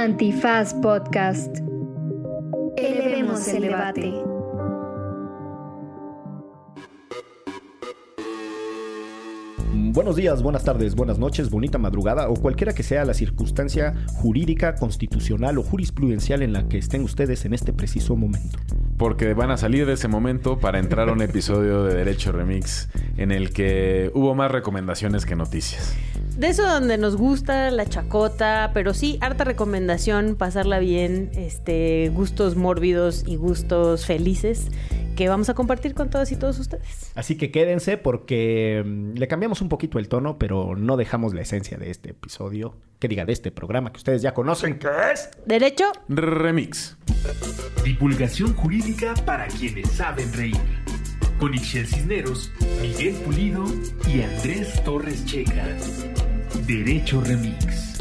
Antifaz Podcast. Elevemos el debate. Buenos días, buenas tardes, buenas noches, bonita madrugada o cualquiera que sea la circunstancia jurídica, constitucional o jurisprudencial en la que estén ustedes en este preciso momento. Porque van a salir de ese momento para entrar a un episodio de Derecho Remix en el que hubo más recomendaciones que noticias. De eso donde nos gusta la chacota, pero sí, harta recomendación, pasarla bien, este, gustos mórbidos y gustos felices que vamos a compartir con todas y todos ustedes. Así que quédense porque mm, le cambiamos un poquito el tono, pero no dejamos la esencia de este episodio, que diga de este programa que ustedes ya conocen, que es ¿Derecho? Remix. Divulgación jurídica para quienes saben reír. Con Ixel Cisneros, Miguel Pulido y Andrés Torres Checa. Derecho Remix.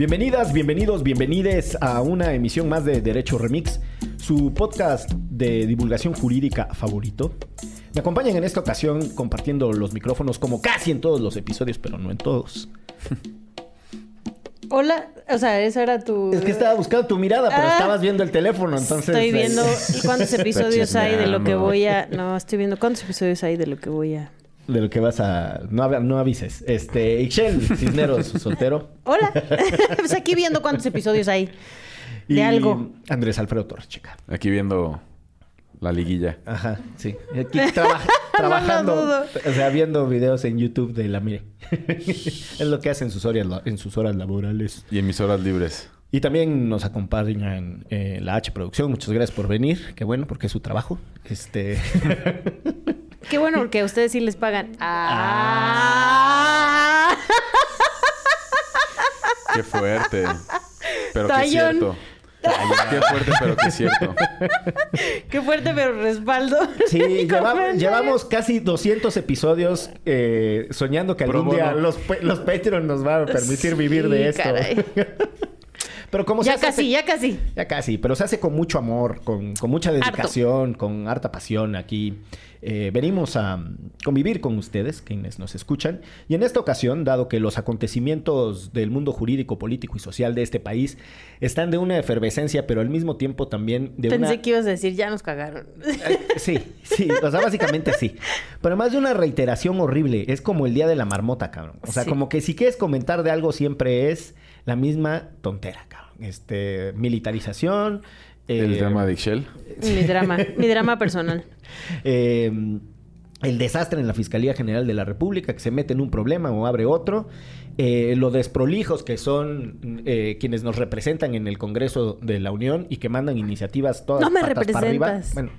Bienvenidas, bienvenidos, bienvenides a una emisión más de Derecho Remix, su podcast de divulgación jurídica favorito. Me acompañan en esta ocasión compartiendo los micrófonos como casi en todos los episodios, pero no en todos. Hola, o sea, esa era tu... Es que estaba buscando tu mirada, pero Ah. estabas viendo el teléfono, entonces... Estoy viendo cuántos episodios hay de lo que voy a... No, estoy viendo cuántos episodios hay de lo que voy a... De lo que vas a... No, no avises. Este, Ixchel Cisneros, soltero. Hola, pues aquí viendo cuántos episodios hay de algo. Andrés Alfredo Torres, chica. Aquí viendo la liguilla. Ajá, sí. Aquí traba- trabajando, dudo. o sea, viendo videos en YouTube de la Mire. es lo que hace en sus horas, en sus horas laborales. Y emisoras libres. Y también nos acompaña en eh, la H Producción. Muchas gracias por venir. Qué bueno, porque es su trabajo. Este... Qué bueno, porque a ustedes sí les pagan. Ah. Qué fuerte. Pero que es Tallón. cierto. Qué fuerte, pero que es cierto. Qué fuerte, pero respaldo. Sí, lleva- llevamos casi 200 episodios eh, soñando que algún Pro día bono. los, los Patreon nos van a permitir vivir de esto. caray. Pero como se Ya hace- casi, ya casi. Ya casi, pero se hace con mucho amor, con, con mucha dedicación, con harta pasión aquí. Eh, venimos a convivir con ustedes, quienes nos escuchan. Y en esta ocasión, dado que los acontecimientos del mundo jurídico, político y social de este país están de una efervescencia, pero al mismo tiempo también de Pensé una... que ibas a decir, ya nos cagaron. Eh, Sí, sí, o sea, básicamente sí. Pero más de una reiteración horrible, es como el día de la marmota, cabrón. O sea, Sí. como que si quieres comentar de algo siempre es la misma tontera, cabrón. Este, militarización. El eh, drama de Ixchel. mi drama, mi drama personal. eh, el desastre en la Fiscalía General de la República, que se mete en un problema o abre otro. Eh, lo desprolijos que son eh, quienes nos representan en el Congreso de la Unión y que mandan iniciativas todas No me patas para arriba. representas. Bueno,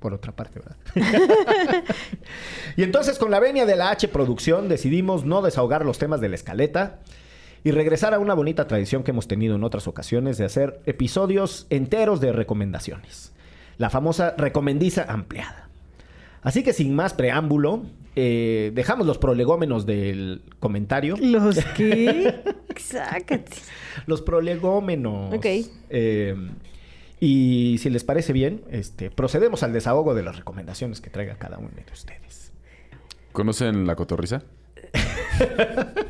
por otra parte, ¿verdad? y entonces con la venia de la H Producción decidimos no desahogar los temas de la escaleta y regresar a una bonita tradición que hemos tenido en otras ocasiones de hacer episodios enteros de recomendaciones. La famosa recomendiza ampliada. Así que sin más preámbulo, eh, dejamos los prolegómenos del comentario. ¿Los qué? Sácate. Los prolegómenos. Ok. Eh, y si les parece bien, este, procedemos al desahogo de las recomendaciones que traiga cada uno de ustedes. ¿Conocen la cotorriza?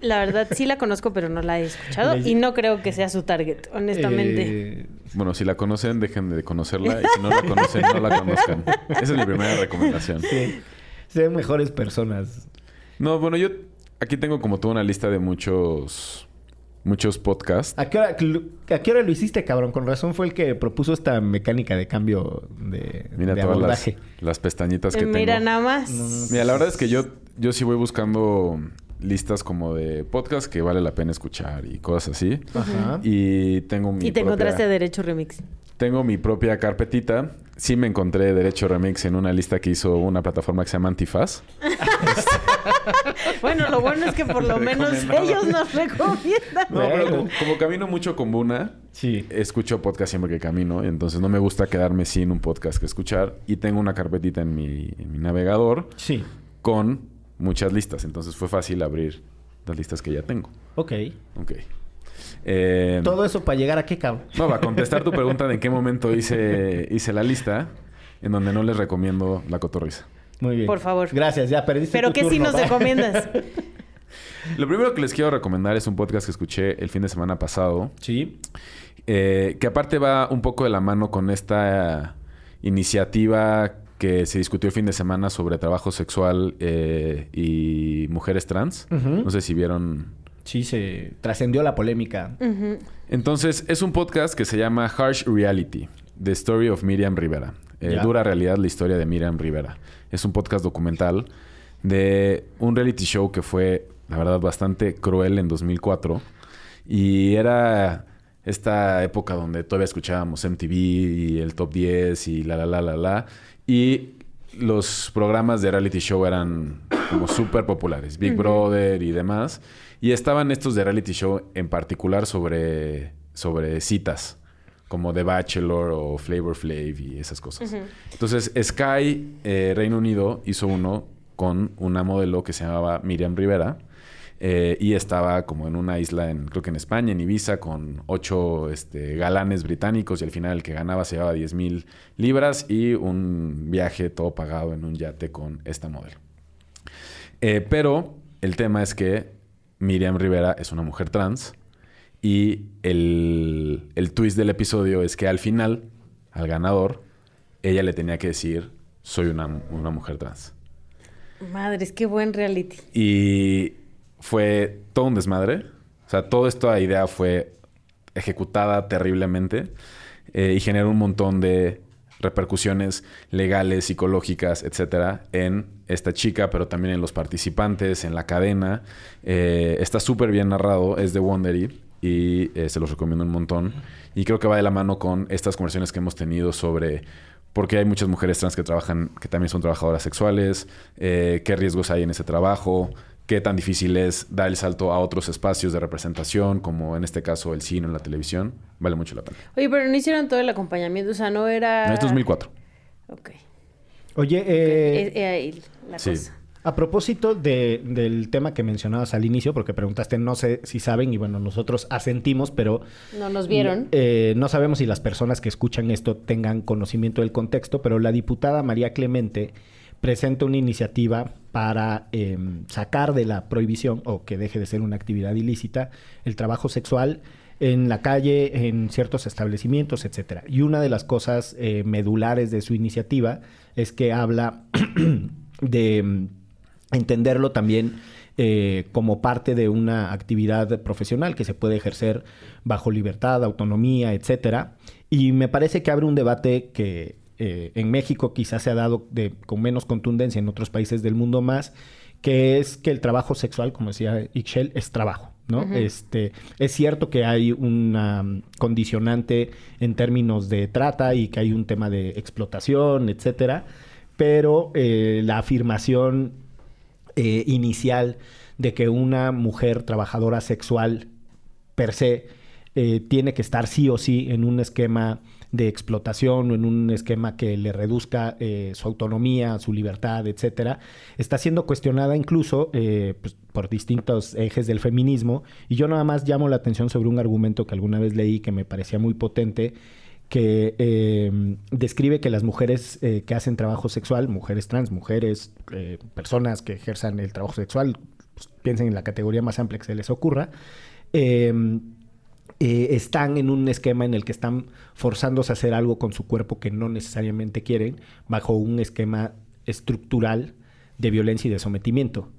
La verdad, sí la conozco, pero no la he escuchado. Y no creo que sea su target, honestamente. Eh, Bueno, si la conocen, dejen de conocerla. Y si no la conocen, no la conozcan. Esa es mi primera recomendación. sí, sean mejores personas. No, bueno, yo aquí tengo como toda una lista de muchos muchos podcasts. ¿A qué, hora, ¿A qué hora lo hiciste, cabrón? Con razón fue el que propuso esta mecánica de cambio de, Mira de todas las, abordaje. las pestañitas que Mira tengo. nada más. Mira, la verdad es que yo, yo sí voy buscando listas como de podcasts que vale la pena escuchar y cosas así. Ajá. Y tengo mi Y te propia, encontraste Derecho Remix. tengo mi propia carpetita. Sí me encontré Derecho Remix en una lista que hizo una plataforma que se llama Antifaz. Bueno, lo bueno es que por lo menos ellos nos recomiendan. No, pero como camino mucho con Buna, Sí. escucho podcast siempre que camino. Entonces no me gusta quedarme sin un podcast que escuchar. Y tengo una carpetita en mi, en mi navegador Sí. con muchas listas. Entonces fue fácil abrir las listas que ya tengo. Ok. Ok. Eh, Todo eso para llegar a qué, cabrón. No, va a contestar tu pregunta de en qué momento hice, hice la lista, en donde no les recomiendo la cotorriza. Muy bien. Por favor. Gracias, ya perdiste Pero tu ¿qué sí turno, nos va. recomiendas? Lo primero que les quiero recomendar es un podcast que escuché el fin de semana pasado. Sí. eh, que aparte va un poco de la mano con esta iniciativa que se discutió el fin de semana sobre trabajo sexual eh, y mujeres trans. No sé si vieron. Sí, se trascendió la polémica. Entonces, es un podcast que se llama Harsh Reality: The Story of Miriam Rivera. Eh. Dura realidad, la historia de Miriam Rivera. Es un podcast documental de un reality show que fue, la verdad, bastante cruel en 2004. Y era esta época donde todavía escuchábamos MTV y el Top 10 y la, la, la, la, la. Y los programas de reality show eran como súper populares. Big Brother y demás. Y estaban estos de reality show en particular sobre, sobre citas. Como The Bachelor o Flavor Flav y esas cosas. Entonces, Sky, eh, Reino Unido, hizo uno con una modelo que se llamaba Miriam Rivera. Eh, y estaba como en una isla, en, creo que en España, en Ibiza, con ocho este, galanes británicos. Y al final el que ganaba se llevaba 10 mil libras y un viaje todo pagado en un yate con esta modelo. Eh, pero el tema es que Miriam Rivera es una mujer trans. Y el, el twist del episodio es que al final, al ganador, ella le tenía que decir: Soy una, una mujer trans. Madres, qué buen reality. Y fue todo un desmadre. O sea, toda esta idea fue ejecutada terriblemente eh, y generó un montón de repercusiones legales, psicológicas, etcétera, en esta chica, pero también en los participantes, en la cadena. Eh, está súper bien narrado, es de Wondery y eh, se los recomiendo un montón. Y creo que va de la mano con estas conversaciones que hemos tenido sobre por qué hay muchas mujeres trans que trabajan, que también son trabajadoras sexuales, qué riesgos hay en ese trabajo, qué tan difícil es dar el salto a otros espacios de representación, como en este caso el cine o la televisión. Vale mucho la pena. Oye, pero no hicieron todo el acompañamiento, o sea, no era... No, es 2004. Ok. Oye, eh, Es- ahí la sí. cosa. a propósito de- del tema que mencionabas al inicio, porque preguntaste, no sé si saben, y bueno, nosotros asentimos, pero No nos vieron. Eh, no sabemos si las personas que escuchan esto tengan conocimiento del contexto, pero la diputada María Clemente presenta una iniciativa para eh, sacar de la prohibición o que deje de ser una actividad ilícita el trabajo sexual en la calle, en ciertos establecimientos, etcétera. Y una de las cosas eh, medulares de su iniciativa es que habla de mm, entenderlo también eh, como parte de una actividad profesional que se puede ejercer bajo libertad, autonomía, etcétera. Y me parece que abre un debate que eh, en México quizás se ha dado de, con menos contundencia, en otros países del mundo más, que es que el trabajo sexual, como decía Ixchel, es trabajo. ¿no? este, es cierto que hay una mm, condicionante en términos de trata y que hay un tema de explotación, etcétera, pero eh, la afirmación eh, inicial de que una mujer trabajadora sexual per se eh, tiene que estar sí o sí en un esquema de explotación o en un esquema que le reduzca eh, su autonomía, su libertad, etcétera, está siendo cuestionada incluso eh, pues, por distintos ejes del feminismo. Y yo nada más llamo la atención sobre un argumento que alguna vez leí que me parecía muy potente, que eh, describe que las mujeres que hacen trabajo sexual, mujeres trans, mujeres, personas que ejerzan el trabajo sexual, pues, piensen en la categoría más amplia que se les ocurra, eh, están en un esquema en el que están forzándose a hacer algo con su cuerpo que no necesariamente quieren, bajo un esquema estructural de violencia y de sometimiento.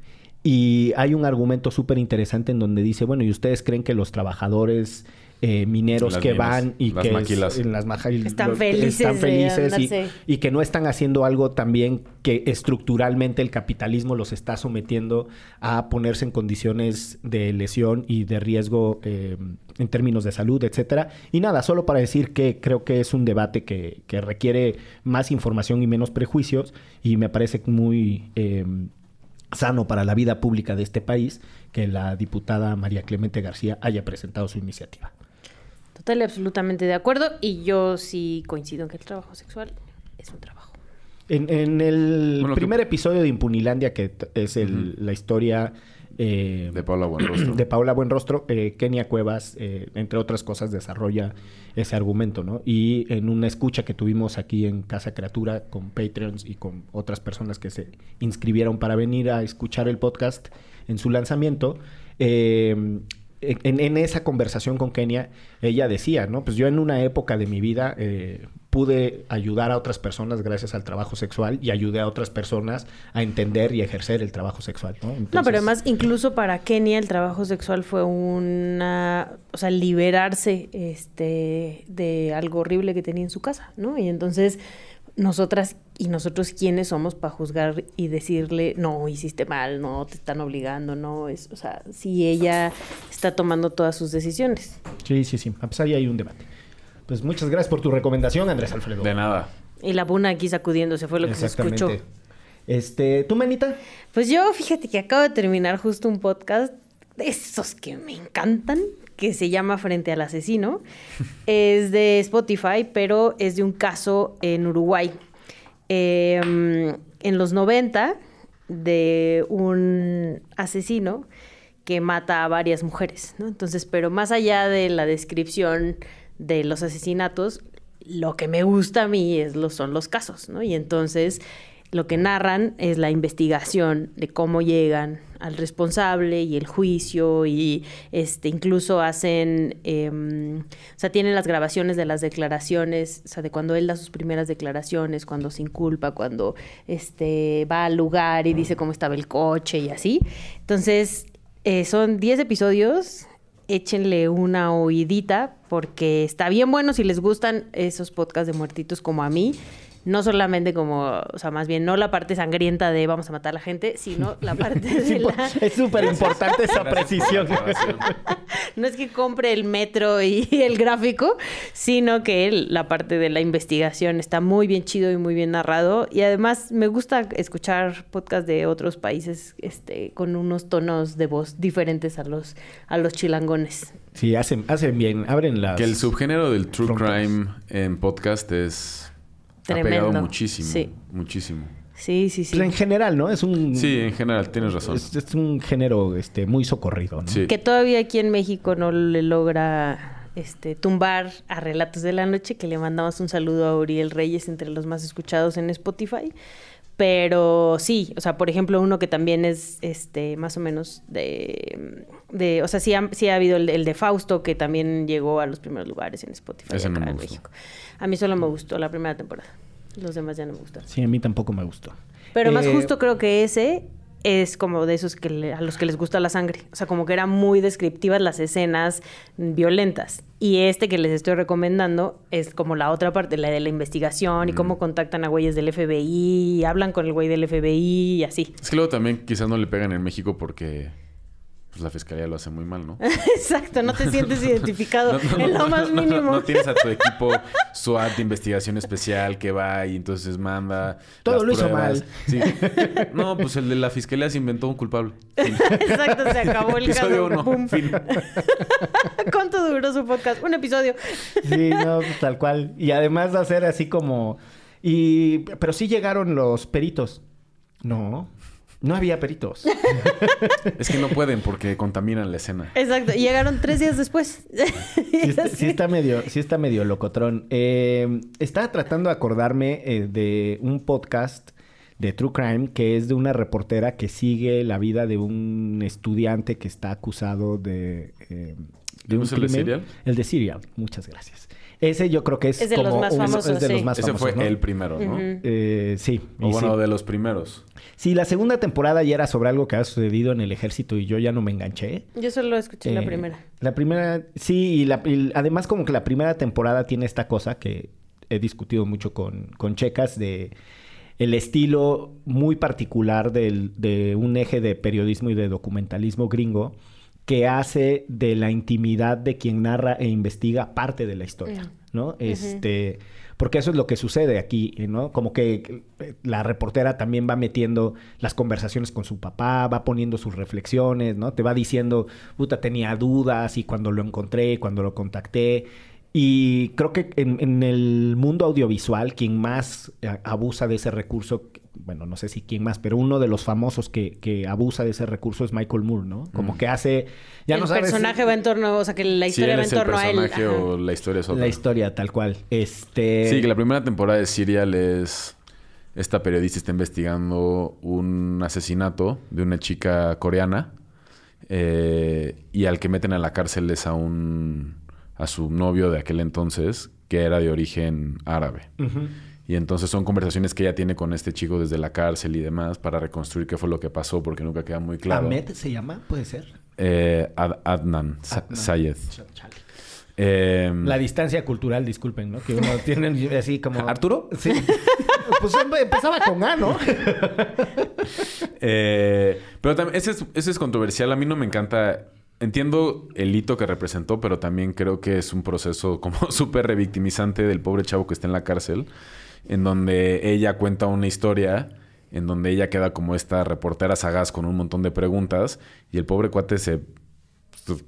Y hay un argumento súper interesante en donde dice, bueno, ¿y ustedes creen que los trabajadores eh, mineros Las que minas, van y las que es- maquilas. en las maja- Están felices están de felices y que no están haciendo algo también que estructuralmente el capitalismo los está sometiendo a ponerse en condiciones de lesión y de riesgo eh, en términos de salud, etcétera. Y nada, solo para decir que creo que es un debate que, que requiere más información y menos prejuicios y me parece muy eh, sano para la vida pública de este país que la diputada María Clemente García haya presentado su iniciativa. Total y absolutamente de acuerdo. Y yo sí coincido en que el trabajo sexual es un trabajo. En, en el Bueno, que- primer episodio de Impunilandia, que es el- la historia eh, De Paula Buenrostro. de Paula Buenrostro, eh, Kenia Cuevas, eh, entre otras cosas, desarrolla ese argumento, ¿no? Y en una escucha que tuvimos aquí en Casa Criatura con Patreons y con otras personas que se inscribieron para venir a escuchar el podcast, en su lanzamiento, eh, en, en esa conversación con Kenia, ella decía, ¿no? Pues yo en una época de mi vida eh, pude ayudar a otras personas gracias al trabajo sexual y ayudé a otras personas a entender y ejercer el trabajo sexual, ¿no? No, pero además, incluso para Kenia el trabajo sexual fue una, o sea, liberarse este, de algo horrible que tenía en su casa, ¿no? Y entonces nosotras y nosotros quiénes somos para juzgar y decirle, no, hiciste mal, no, te están obligando, no, es, o sea, si ella está tomando todas sus decisiones. Sí, sí, sí. Ah, Pues ahí hay un debate. Pues muchas gracias por tu recomendación, Andrés Alfredo. De nada. Y la puna aquí sacudiéndose fue lo que se escuchó. Este, ¿tú, Manita? Pues yo, fíjate que acabo de terminar justo un podcast esos que me encantan, que se llama Frente al Asesino. es de Spotify, pero es de un caso en Uruguay. Eh, en los 90, de un asesino que mata a varias mujeres, ¿no? Entonces, pero más allá de la descripción de los asesinatos, lo que me gusta a mí es los, son los casos, ¿no? Y entonces lo que narran es la investigación de cómo llegan al responsable y el juicio y este incluso hacen em, o sea tienen las grabaciones de las declaraciones o sea de cuando él da sus primeras declaraciones cuando se inculpa cuando este va al lugar y dice cómo estaba el coche y así entonces eh, son 10 episodios échenle una oídita porque está bien bueno si les gustan esos podcasts de muertitos como a mí. No solamente como, o sea, más bien no la parte sangrienta de vamos a matar a la gente, sino la parte de la... Es súper importante esa precisión. No es que compre el metro y el gráfico, sino que la parte de la investigación está muy bien chido y muy bien narrado. Y además me gusta escuchar podcasts de otros países este, con unos tonos de voz diferentes a los, a los chilangones. Sí, hacen, hacen bien, abren las... Que el subgénero del true Fronteras. crime en podcast es... Ha Tremendo. pegado muchísimo. Sí. Muchísimo. Sí, sí, sí. Pues en general, ¿no? Es un... Sí, en general, tienes razón. Es, es un género este, muy socorrido, ¿no? Sí. Que todavía aquí en México no le logra este, tumbar a Relatos de la Noche, que le mandamos un saludo a Uriel Reyes, entre los más escuchados en Spotify. Pero sí, o sea, por ejemplo, uno que también es este más o menos de... de o sea, sí ha, sí ha habido el, el de Fausto, que también llegó a los primeros lugares en Spotify Ese no acá me en gustó. México. A mí solo me gustó la primera temporada. Los demás ya no me gustaron. Sí, a mí tampoco me gustó. Pero más Eh, justo creo que ese es como de esos que le- a los que les gusta la sangre. O sea, como que eran muy descriptivas las escenas violentas. Y este que les estoy recomendando es como la otra parte, la de la investigación y cómo contactan a güeyes del FBI, y hablan con el güey del FBI y así. Es que luego también quizás no le pegan en México porque pues, la fiscalía lo hace muy mal, ¿no? Exacto, no te sientes identificado No, no, en lo más no, no, mínimo. No, tienes a tu equipo SWAT de investigación especial que va y entonces manda. Todo las lo hizo mal. Sí. No, pues el de la fiscalía se inventó un culpable. Exacto, se acabó el Episodio caso. uno. Fin. ¿Cuánto duró su podcast? Un episodio. Sí, no, pues, tal cual. Y además de hacer así como... Y... Pero sí llegaron los peritos. No, no había peritos. Es que no pueden porque contaminan la escena. Exacto, y llegaron tres días después. Sí está, sí está medio, sí está medio locotrón. Eh, estaba tratando de acordarme eh, de un podcast de True Crime que es de una reportera que sigue la vida de un estudiante que está acusado de, eh, de un ¿No es el de crimen. Serial? El de Serial, muchas gracias. Ese yo creo que es, Es de los como más uno- famosos, es de los más Ese famosos, fue ¿no? el primero, ¿no? Eh, sí. O y bueno, sí. de los primeros. Sí, la segunda temporada ya era sobre algo que ha sucedido en el ejército y yo ya no me enganché. Yo solo escuché la Eh, primera. La primera, sí, y, la- y además como que la primera temporada tiene esta cosa que he discutido mucho con, con checas de el estilo muy particular del- de un eje de periodismo y de documentalismo gringo que hace de la intimidad de quien narra e investiga parte de la historia. ¿no? Este, porque eso es lo que sucede aquí, ¿no? Como que eh, la reportera también va metiendo las conversaciones con su papá, va poniendo sus reflexiones, ¿no? Te va diciendo, puta, tenía dudas y cuando lo encontré, cuando lo contacté. Y creo que en, en el mundo audiovisual, quien más eh, abusa de ese recurso, bueno, no sé si quién más, pero uno de los famosos que, que abusa de ese recurso es Michael Moore, ¿no? Como Mm. que hace, ya el no sabes personaje va en torno, o sea, que la historia él va en es el torno a él. personaje o la historia es otra. la historia tal cual. Este, Sí, que la primera temporada de Serial es... Esta periodista está investigando un asesinato de una chica coreana Eh, y al que meten a la cárcel es a un a su novio de aquel entonces que era de origen árabe. Y entonces son conversaciones que ella tiene con este chico desde la cárcel y demás para reconstruir qué fue lo que pasó porque nunca queda muy claro. ¿Ahmed se llama? ¿Puede ser? Eh, Ad- Adnan, Adnan. Sayed. Eh, La distancia cultural, disculpen, ¿no? Que uno tiene así como... ¿Arturo? Sí. pues empe- empezaba con A, ¿no? Eh, pero también, ese es, ese es controversial. A mí no me encanta. Entiendo el hito que representó, pero también creo que es un proceso como súper revictimizante del pobre chavo que está en la cárcel, en donde ella cuenta una historia, en donde ella queda como esta reportera sagaz con un montón de preguntas, y el pobre cuate se,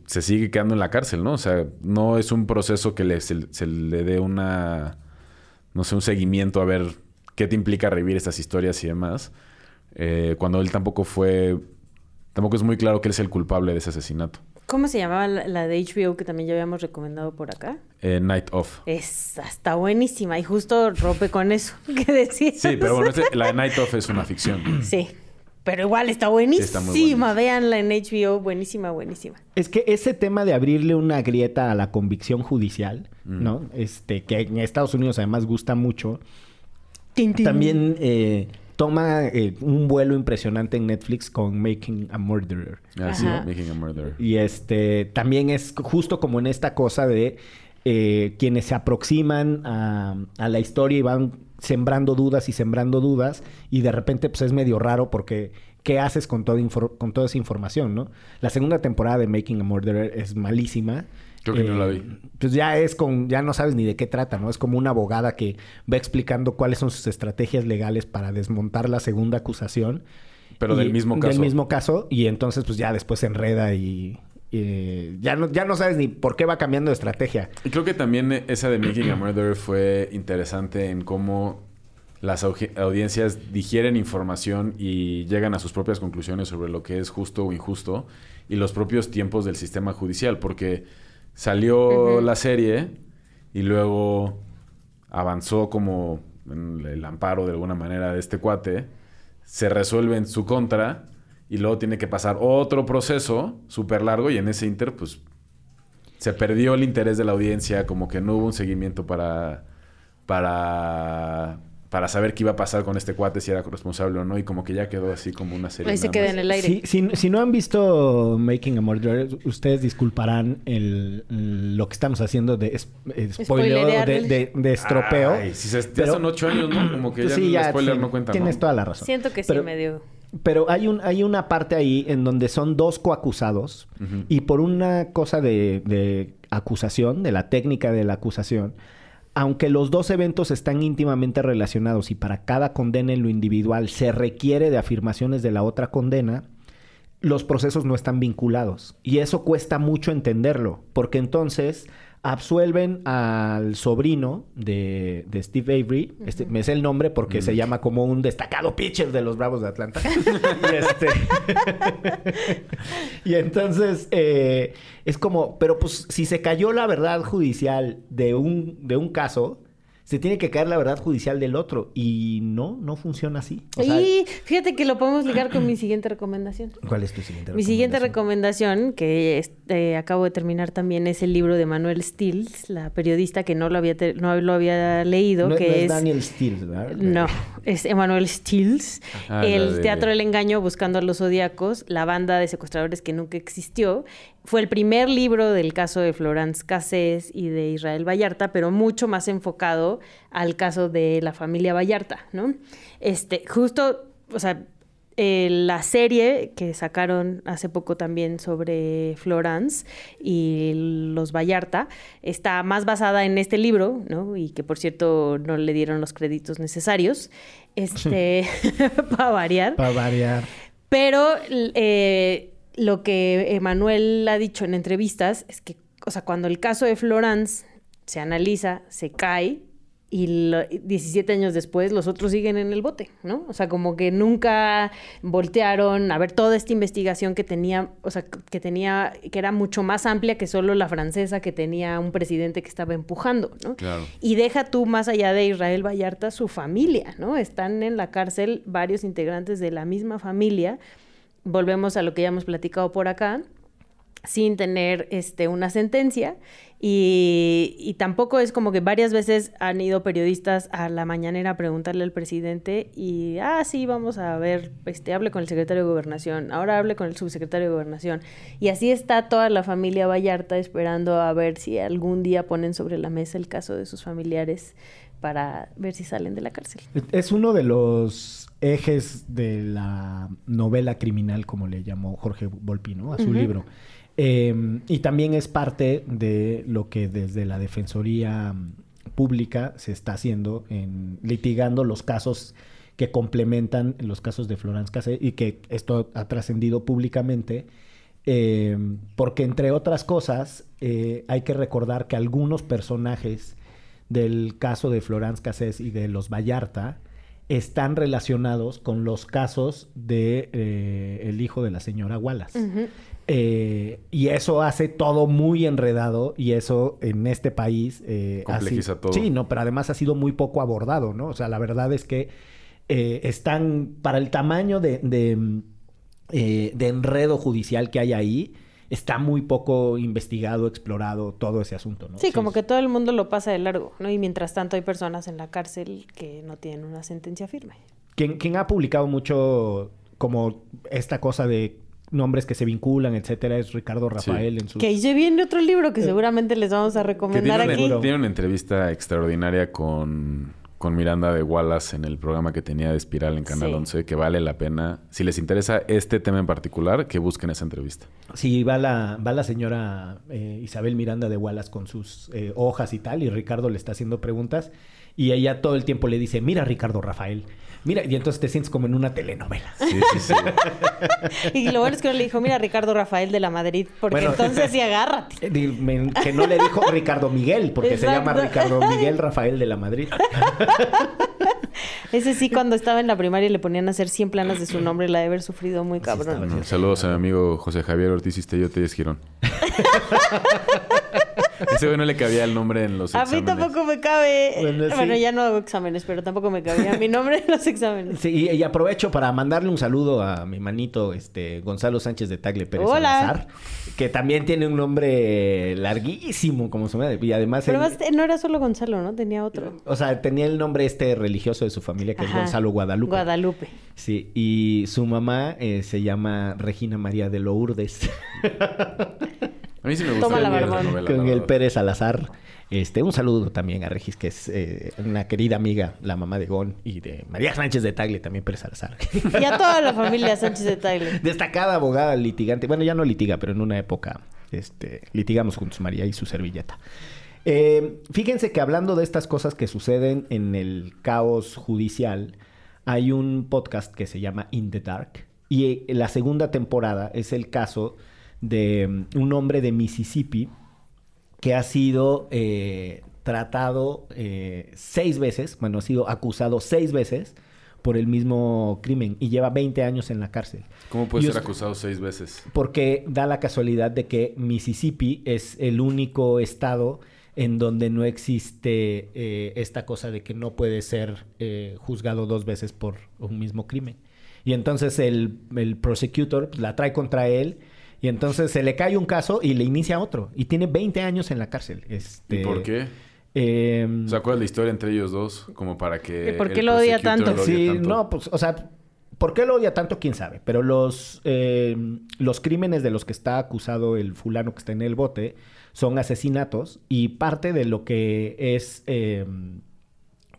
se sigue quedando en la cárcel, ¿no? O sea, no es un proceso que le, se, le dé una, no sé, un seguimiento a ver qué te implica revivir estas historias y demás. Eh, cuando él tampoco fue. Tampoco es muy claro que él es el culpable de ese asesinato. ¿Cómo se llamaba la, de HBO que también ya habíamos recomendado por acá? Eh, Night Off. Esa está buenísima y justo rompe con eso que decías. Sí, pero bueno, la de Night Off es una ficción. Sí, pero igual está buenísima. está muy buena. Véanla en HBO, buenísima, buenísima. Es que ese tema de abrirle una grieta a la convicción judicial, ¿no? Este, que en Estados Unidos además gusta mucho, Tin, tin. también eh, toma eh, un vuelo impresionante en Netflix con Making a Murderer. Ah, sí. Making a Murderer. Y este también es justo como en esta cosa de eh, quienes se aproximan a, a la historia y van sembrando dudas y sembrando dudas y de repente pues es medio raro porque ¿qué haces con toda, con toda esa información, no? La segunda temporada de Making a Murderer es malísima. Creo que no la vi. Pues ya es con, ya no sabes ni de qué trata, ¿no? Es como una abogada que va explicando cuáles son sus estrategias legales para desmontar la segunda acusación. Pero del mismo caso. Del mismo caso. Y entonces, pues ya después se enreda y. y ya, no, ya no sabes ni por qué va cambiando de estrategia. Y creo que también eh, esa de Making a Murderer fue interesante en cómo las audiencias digieren información y llegan a sus propias conclusiones sobre lo que es justo o injusto y los propios tiempos del sistema judicial, porque salió la serie y luego avanzó como en el amparo de alguna manera de este cuate, se resuelve en su contra y luego tiene que pasar otro proceso súper largo y en ese inter pues se perdió el interés de la audiencia, como que no hubo un seguimiento para, para, para saber qué iba a pasar con este cuate, si era responsable o no, y como que ya quedó así como una serie. Ahí se queda más. en el aire. Si, si- si no han visto Making a Murderer, ustedes disculparán el, lo que estamos haciendo de es- eh, Spoilerear de, de- de estropeo. Ay, si se, ya Pero- son ocho años, ¿no? Como que ya sí, el spoiler sí, no cuenta, Tienes ¿no? toda la razón. Siento que sí Pero- medio... Pero hay, un, hay una parte ahí en donde son dos coacusados y por una cosa de, de acusación, de la técnica de la acusación, aunque los dos eventos están íntimamente relacionados y para cada condena en lo individual se requiere de afirmaciones de la otra condena, los procesos no están vinculados. Y eso cuesta mucho entenderlo, porque entonces absuelven al sobrino de, de Steve Avery, este, me sé el nombre porque se llama como un destacado pitcher de los Bravos de Atlanta. y, este... y entonces eh, es como, pero pues si se cayó la verdad judicial de un, de un caso, se tiene que caer la verdad judicial del otro. Y no, no funciona así. O sea, y fíjate que lo podemos ligar con mi siguiente recomendación. ¿Cuál es tu siguiente Mi siguiente recomendación? recomendación, que este, acabo de terminar también, es el libro de Manuel Stills, la periodista que no lo había, te- no lo había leído, No, que no es es... Daniel Steele, ¿verdad? No, es Emanuel Stills. Ah, el de- Teatro del Engaño, Buscando a los Zodíacos, la banda de secuestradores que nunca existió. Fue el primer libro del caso de Florence Cassés y de Israel Vallarta, pero mucho más enfocado al caso de la familia Vallarta, ¿no? Este, justo, o sea, eh, la serie que sacaron hace poco también sobre Florence y los Vallarta está más basada en este libro, ¿no? Y que por cierto no le dieron los créditos necesarios, este, para variar. Para variar. Pero eh, lo que Emanuel ha dicho en entrevistas es que, o sea, cuando el caso de Florence se analiza, se cae y lo- 17 años después los otros siguen en el bote, ¿no? O sea, como que nunca voltearon a ver toda esta investigación que tenía, o sea, que tenía, que era mucho más amplia que solo la francesa que tenía un presidente que estaba empujando, ¿no? Claro. Y deja tú más allá de Israel Vallarta su familia, ¿no? Están en la cárcel varios integrantes de la misma familia volvemos a lo que ya hemos platicado por acá, sin tener este, una sentencia. Y, y tampoco es como que varias veces han ido periodistas a la mañanera a preguntarle al presidente y, ah, sí, vamos a ver, este, hable con el secretario de Gobernación, ahora hable con el subsecretario de Gobernación. Y así está toda la familia Vallarta esperando a ver si algún día ponen sobre la mesa el caso de sus familiares para ver si salen de la cárcel. Es uno de los ejes de la novela criminal, como le llamó Jorge Volpi, ¿no? A su libro. Eh, y también es parte de lo que desde la Defensoría Pública se está haciendo en litigando los casos que complementan los casos de Florence Cassé y que esto ha trascendido públicamente eh, porque entre otras cosas eh, hay que recordar que algunos personajes del caso de Florence Cassés y de los Vallarta están relacionados con los casos de eh, el hijo de la señora Wallace. Eh, y eso hace todo muy enredado y eso en este país... eh, ha Complejiza sido- todo. Sí, no, pero además ha sido muy poco abordado, ¿no? O sea, la verdad es que eh, están, para el tamaño de, de, de enredo judicial que hay ahí, está muy poco investigado, explorado todo ese asunto, ¿no? Sí, como que todo el mundo lo pasa de largo, ¿no? Y mientras tanto hay personas en la cárcel que no tienen una sentencia firme. Quien, quien ha publicado mucho como esta cosa de nombres que se vinculan, etcétera, es Ricardo Rafael en su... Que se viene otro libro que seguramente les vamos a Que recomendar tiene, aquí. una, tiene una entrevista extraordinaria con, con Miranda de Wallace en el programa que tenía de Espiral en Canal Sí. 11, que vale la pena. Si les interesa este tema en particular, que busquen esa entrevista. Sí, va la, va la señora eh, Isabel Miranda de Wallace con sus eh, hojas y tal, y Ricardo le está haciendo preguntas, y ella todo el tiempo le dice, mira Ricardo Rafael, mira, y entonces te sientes como en una telenovela. Sí, sí, sí. Y lo bueno es que no le dijo, mira, Ricardo Rafael de la Madrid, porque Bueno. entonces sí agárrate. Eh, que no le dijo Ricardo Miguel, porque se llama. Ricardo Miguel Rafael de la Madrid. Ese sí, cuando estaba en la primaria le ponían a hacer 100 planas de su nombre, la de haber sufrido muy cabrón. Bueno, saludos a mi amigo José Javier Ortiz Isteyote y Girón. Ese güey no le cabía el nombre en los A mí exámenes. tampoco me cabe. Bueno, ya no hago exámenes, pero tampoco me cabía mi nombre en los exámenes. Sí, y, y aprovecho para mandarle un saludo a mi manito este, Gonzalo Sánchez de Tagle Pérez Hola. Salazar, que también tiene un nombre larguísimo, como se llama, y además... Pero él- además, no era solo Gonzalo, ¿no? Tenía otro. O sea, tenía el nombre este religioso de su familia, que es. Gonzalo Guadalupe. Guadalupe. Sí, y su mamá eh, se llama Regina María de Lourdes, A mí sí me gusta Toma la novela, con la el. Pérez Salazar. Este, un saludo también a Regis, que es eh, una querida amiga, la mamá de Gon, y de María Sánchez de Tagle, también Pérez Salazar. Y a toda la familia Sánchez de Tagle. Destacada abogada litigante. Bueno, ya no litiga, pero en una época este, litigamos juntos, María y su servilleta. Eh, fíjense que hablando de estas cosas que suceden en el caos judicial, hay un podcast que se llama In the Dark. Y eh, la segunda temporada es el caso de mm, un hombre de Mississippi que ha sido eh, tratado eh, seis veces, bueno, ha sido acusado seis veces por el mismo crimen y lleva 20 años en la cárcel. ¿Cómo puede ser us- acusado seis veces? Porque da la casualidad de que Mississippi es el único estado en donde no existe eh, esta cosa de que no puede ser eh, juzgado dos veces por un mismo crimen. Y entonces el, el prosecutor pues, la trae contra él y entonces se le cae un caso y le inicia otro. Y tiene 20 años en la cárcel. Este, ¿Y por qué? eh, O sea, ¿cuál es la historia entre ellos dos? Como para que... ¿Y por qué el lo odia tanto? lo odie Sí, tanto. no, pues, o sea, ¿por qué lo odia tanto? ¿Quién sabe? Pero los, eh, los crímenes de los que está acusado el fulano que está en el bote son asesinatos y parte de lo que es eh,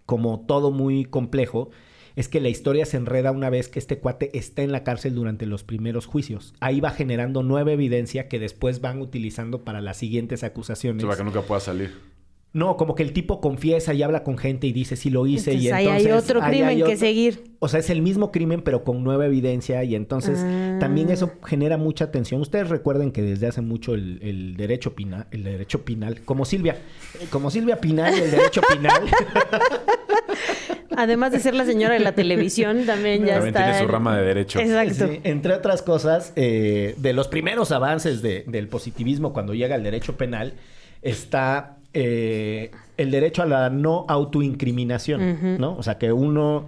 como todo muy complejo es que la historia se enreda una vez que este cuate está en la cárcel durante los primeros juicios. Ahí va generando nueva evidencia que después van utilizando para las siguientes O acusaciones. para que nunca pueda salir. No, como que el tipo confiesa y habla con gente y dice sí lo hice y Entonces, ahí hay otro ahí crimen hay que seguir. O sea, es el mismo crimen pero con nueva evidencia y entonces Ah. también eso genera mucha tensión. Ustedes recuerden que desde hace mucho el, el derecho penal, el derecho penal, como Silvia, eh, como Silvia Pinal, el derecho penal. Además de ser la señora de la televisión, también ya También está. tiene su rama de derecho. Exacto. Sí, entre otras cosas, eh, de los primeros avances de- del positivismo cuando llega el derecho penal, está eh, el derecho a la no autoincriminación. ¿no? O sea, que uno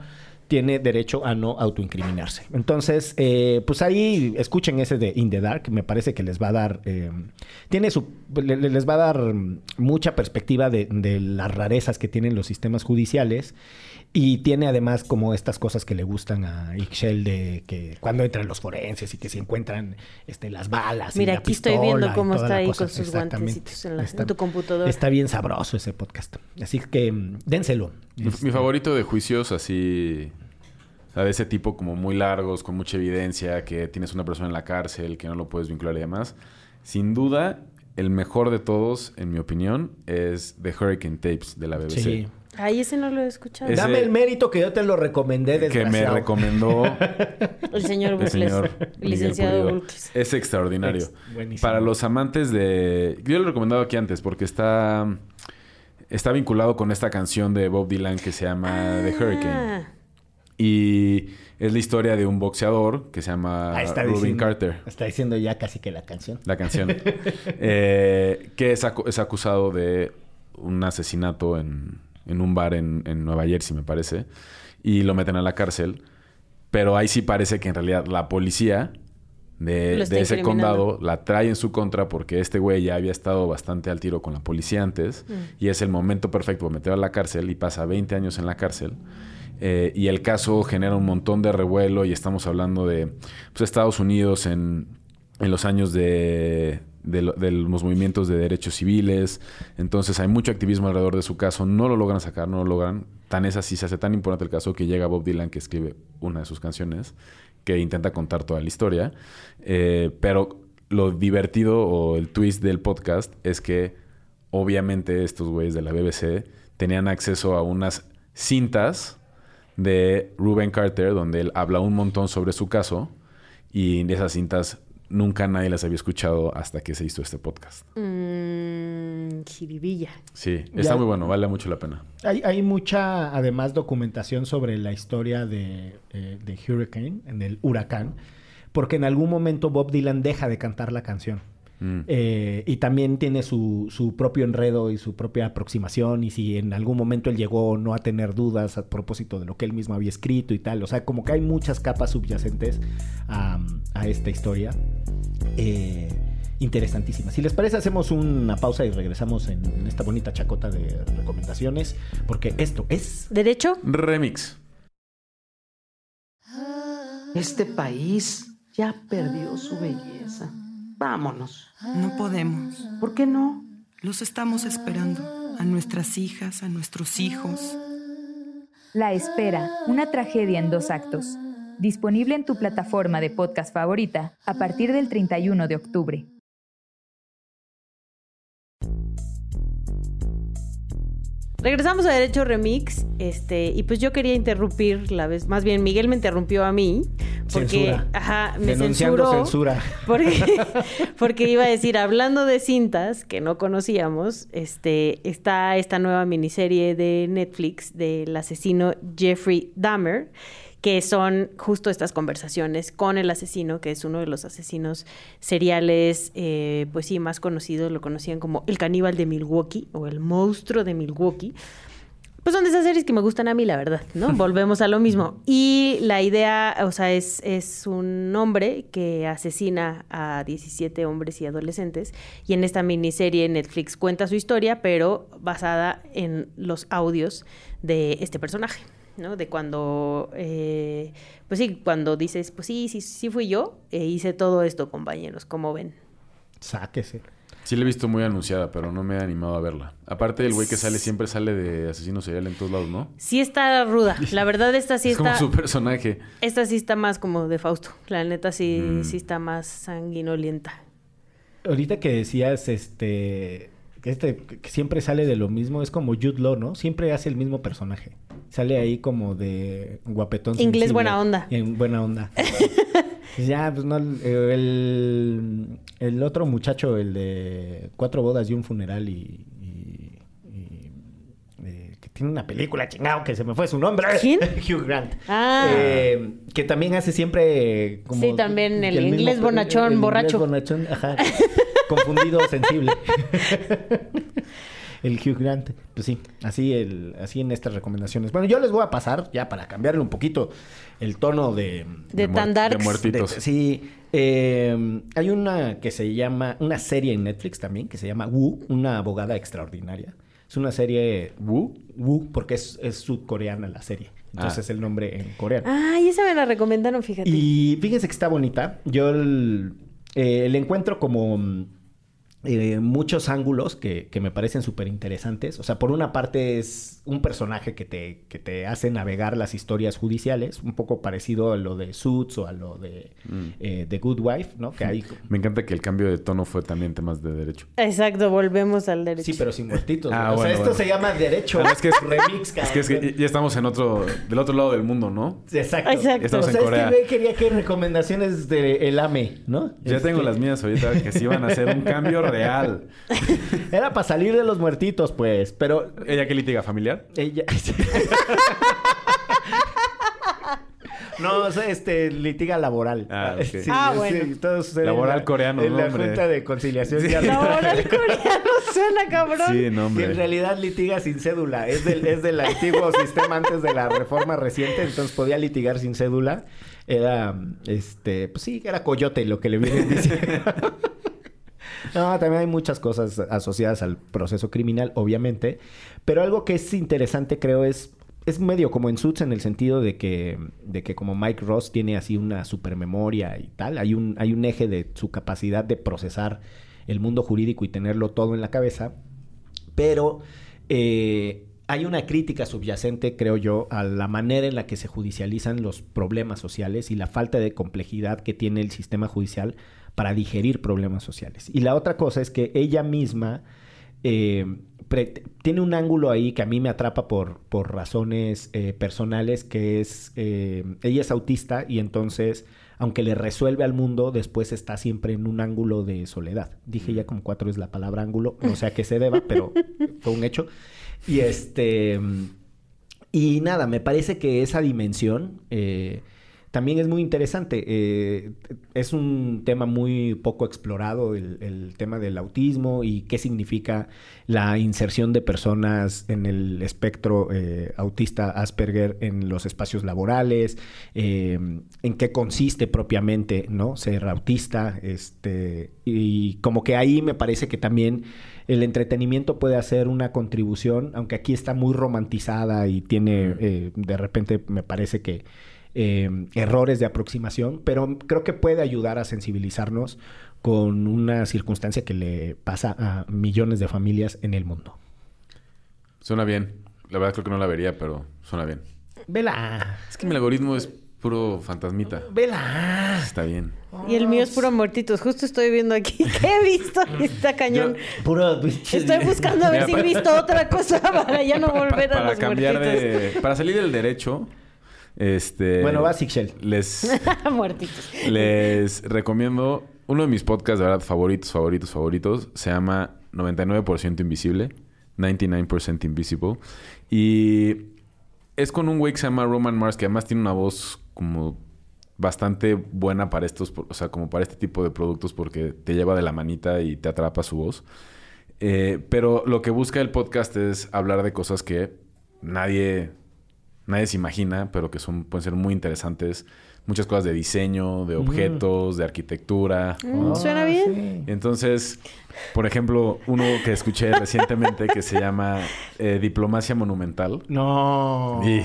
tiene derecho a no autoincriminarse. Entonces, eh, pues ahí escuchen ese de In the Dark, me parece que les va a dar, eh, tiene su, le- le- les va a dar mucha perspectiva de, de las rarezas que tienen los sistemas judiciales y tiene además como estas cosas que le gustan a Ixchel de que cuando entran los forenses y que se encuentran este, las balas. y Mira, la aquí estoy viendo cómo está ahí cosa. con sus guantecitos en, la- en tu computadora. Está bien sabroso ese podcast. Así que mm, dénselo. Mi, Este, mi favorito de juicios así... o sea, de ese tipo como muy largos, con mucha evidencia, que tienes una persona en la cárcel, que no lo puedes vincular y demás. Sin duda, el mejor de todos, en mi opinión, es The Hurricane Tapes de la BBC. Sí. Ay, ese no lo he escuchado. Ese- Dame el mérito que yo te lo recomendé Que me desgraciado. recomendó El señor el Bucles. señor el licenciado Miguel Pulido. Bucles. Es extraordinario. Ex- buenísimo. Para los amantes de... Yo lo he recomendado aquí antes porque está... Está vinculado con esta canción de Bob Dylan que se llama The Hurricane. Ah, Y es la historia de un boxeador que se llama Ah, Rubin diciendo, Carter. Está diciendo ya casi que la canción. La canción. Eh, que es, acu- es acusado de un asesinato en, en un bar en, en Nueva Jersey, me parece. Y lo meten a la cárcel. Pero ahí sí parece que en realidad la policía de, de ese condado la trae en su contra porque este güey ya había estado bastante al tiro con la policía antes. Mm. Y es el momento perfecto para meterlo a la cárcel y pasa 20 años en la cárcel. Eh, y el caso genera un montón de revuelo y estamos hablando de pues, Estados Unidos en, en los años de, de de los movimientos de derechos civiles. Entonces hay mucho activismo alrededor de su caso. No lo logran sacar, no lo logran. Tan es así, se hace tan importante el caso que llega Bob Dylan que escribe una de sus canciones que intenta contar toda la historia. Eh, pero lo divertido o el twist del podcast es que obviamente estos güeyes de la BBC tenían acceso a unas cintas de Ruben Carter donde él habla un montón sobre su caso y esas cintas nunca nadie las había escuchado hasta que se hizo este podcast. mm, jiribilla. Sí, Ya- está muy bueno, vale mucho la pena. Hay, hay mucha, además, documentación sobre la historia de, eh, de Hurricane, en el huracán, porque en algún momento Bob Dylan deja de cantar la canción. Mm. Eh, y también tiene su, su propio enredo y su propia aproximación. Y si en algún momento él llegó no a tener dudas a propósito de lo que él mismo había escrito y tal. O sea, como que hay muchas capas subyacentes a, a esta historia. Eh, interesantísima. Si les parece, hacemos una pausa y regresamos en, en esta bonita chacota de recomendaciones. Porque esto es. ¿Derecho? Remix. Este país ya perdió su belleza. Vámonos. No podemos. ¿Por qué no? Los estamos esperando. A nuestras hijas, a nuestros hijos. La Espera, una tragedia en dos actos. Disponible en tu plataforma de podcast favorita a partir del 31 de octubre. Regresamos a Derecho Remix, este, y pues yo quería interrumpir la vez, más bien Miguel me interrumpió a mí, porque, Censura. ajá, me Denunciando censuró. censura. Porque, porque iba a decir, hablando de cintas que no conocíamos, este, está esta nueva miniserie de Netflix del asesino Jeffrey Dahmer, que son justo estas conversaciones con el asesino, que es uno de los asesinos seriales, eh, pues sí, más conocidos, lo conocían como el caníbal de Milwaukee o el monstruo de Milwaukee. Pues son de esas series que me gustan a mí, la verdad, ¿no? Volvemos a lo mismo. Y la idea, o sea, es, es un hombre que asesina a 17 hombres y adolescentes. Y en esta miniserie Netflix cuenta su historia, pero basada en los audios de este personaje, ¿no? De cuando, eh, pues sí, cuando dices, pues sí, sí, sí fui yo, e hice todo esto, compañeros, como ven. Sáquese. Sí la he visto muy anunciada, pero no me he animado a verla. Aparte, el güey que sale siempre sale de asesino serial en todos lados, ¿no? Sí está ruda. La verdad, esta sí es como está... su personaje. Esta sí está más como de Fausto. La neta sí, Mm. sí está más sanguinolienta. Ahorita que decías, este, este, que siempre sale de lo mismo, es como Jude Law, ¿no? Siempre hace el mismo personaje. Sale ahí como de guapetón. Inglés sensible. buena onda. En buena onda. ya, pues no, el, el otro muchacho, el de cuatro bodas y un funeral y... y- y, eh, que tiene una película chingado que se me fue su nombre. ¿Quién? Hugh Grant. Ah. Eh, que también hace siempre como... Sí, también el mismo- inglés bonachón, el inglés borracho. bonachón, ajá. Confundido, sensible. El Hugh Grant. Pues sí, así, el, así en estas recomendaciones. Bueno, yo les voy a pasar, ya para cambiarle un poquito el tono de... De, muer- tan darks. de muertitos. de- sí. eh, hay una que se llama... Una serie en Netflix también que se llama Wu, una abogada extraordinaria. Es una serie... ¿Wu? Wu, porque es, es sudcoreana la serie. Entonces Ah. el nombre en coreano. Ay, esa me la recomendaron, fíjate. Y fíjense que está bonita. Yo el, eh, le encuentro como mm, eh, muchos ángulos que, que me parecen súper interesantes. O sea, por una parte es un personaje que te, que te hace navegar las historias judiciales, un poco parecido a lo de Suits o a lo de Mm. eh, The Good Wife, ¿no? Que hay... Me encanta que el cambio de tono fue también temas de derecho. Exacto, volvemos al derecho. Sí, pero sin muertitos. Ah, o sea, esto bueno. se llama Derecho Ah, es que es- Remix, Es que, es que ya estamos en otro, del otro lado del mundo, ¿no? Exacto. Exacto. Estamos o en sea, Corea. este güey quería que recomendaciones de El AME, ¿no? Ya tengo Este, las mías ahorita que sí van a hacer un cambio real. Era para salir de los muertitos, pues. Pero ¿Ella qué litiga? ¿Familiar? ella. No, o sea, este, litiga laboral. Ah, ok. Sí, Ah, sí, bueno. todo Laboral en coreano, En ¿no, la hombre? Junta de Conciliación Sí. Laboral coreano suena cabrón. Sí, no, hombre. en realidad litiga sin cédula. Es del, es del antiguo sistema antes de la reforma reciente, entonces podía litigar sin cédula. Era, este, pues sí, era coyote lo que le vienen diciendo. No, también hay muchas cosas asociadas al proceso criminal, obviamente. Pero algo que es interesante, creo, es. Es medio como en Suits en el sentido de que, de que como Mike Ross tiene así una supermemoria y tal, hay un, hay un eje de su capacidad de procesar el mundo jurídico y tenerlo todo en la cabeza. Pero eh, hay una crítica subyacente, creo yo, a la manera en la que se judicializan los problemas sociales y la falta de complejidad que tiene el sistema judicial para digerir problemas sociales. Y la otra cosa es que ella misma eh, tiene un ángulo ahí que a mí me atrapa por, por razones eh, personales, que es, eh, ella es autista y entonces, aunque le resuelve al mundo, después está siempre en un ángulo de soledad. Dije ya como cuatro es la palabra ángulo, no sé a qué se deba, pero fue un hecho. Y este... Y nada, me parece que esa dimensión eh, también es muy interesante. Eh, es un tema muy poco explorado, el, el tema del autismo y qué significa la inserción de personas en el espectro eh, autista Asperger en los espacios laborales, eh, en qué consiste propiamente ¿no? ser autista. Este, y como que ahí me parece que también el entretenimiento puede hacer una contribución, aunque aquí está muy romantizada y tiene, de repente me parece que eh, errores de aproximación, pero creo que puede ayudar a sensibilizarnos con una circunstancia que le pasa a millones de familias en el mundo. Suena bien. La verdad creo que no la vería, pero suena bien. Vela, Es que mi algoritmo es puro fantasmita. vela. Está bien. Y el mío es puro muertitos. Justo estoy viendo aquí que he visto. Está cañón. Puro Estoy buscando a ver Mira, si he visto otra cosa para ya no volver a para los cambiar muertitos. de... Para salir del derecho, este... Bueno, va Shell. Les, muertitos. les recomiendo uno de mis podcasts de verdad favoritos, favoritos, favoritos. Se llama 99% Invisible. 99% Invisible. Y es con un güey que se llama Roman Mars, que además tiene una voz como bastante buena para estos, o sea, como para este tipo de productos porque te lleva de la manita y te atrapa su voz. Eh, pero lo que busca el podcast es hablar de cosas que nadie, nadie se imagina, pero que son, pueden ser muy interesantes. Muchas cosas de diseño, de objetos, de arquitectura. Mm, Suena bien. Entonces, por ejemplo, uno que escuché recientemente que se llama eh, Diplomacia Monumental. No. Y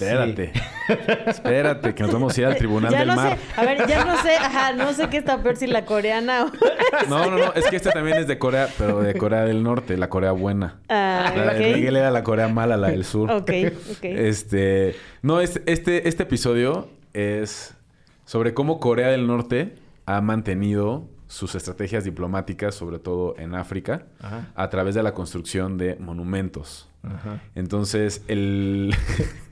espérate, espérate, que nos vamos a ir al Tribunal Ya del no Mar. sé. A ver, ya no sé. Ajá, no sé qué está peor si la coreana o... No, no, no, es que este también es de Corea, pero de Corea del Norte, la Corea buena. Ah, La de. Miguel era la Corea mala, la del sur. Ok, ok. Este, no, es- este, este episodio es sobre cómo Corea del Norte ha mantenido sus estrategias diplomáticas, sobre todo en África, Ajá. a través de la construcción de monumentos. Ajá. Entonces, el...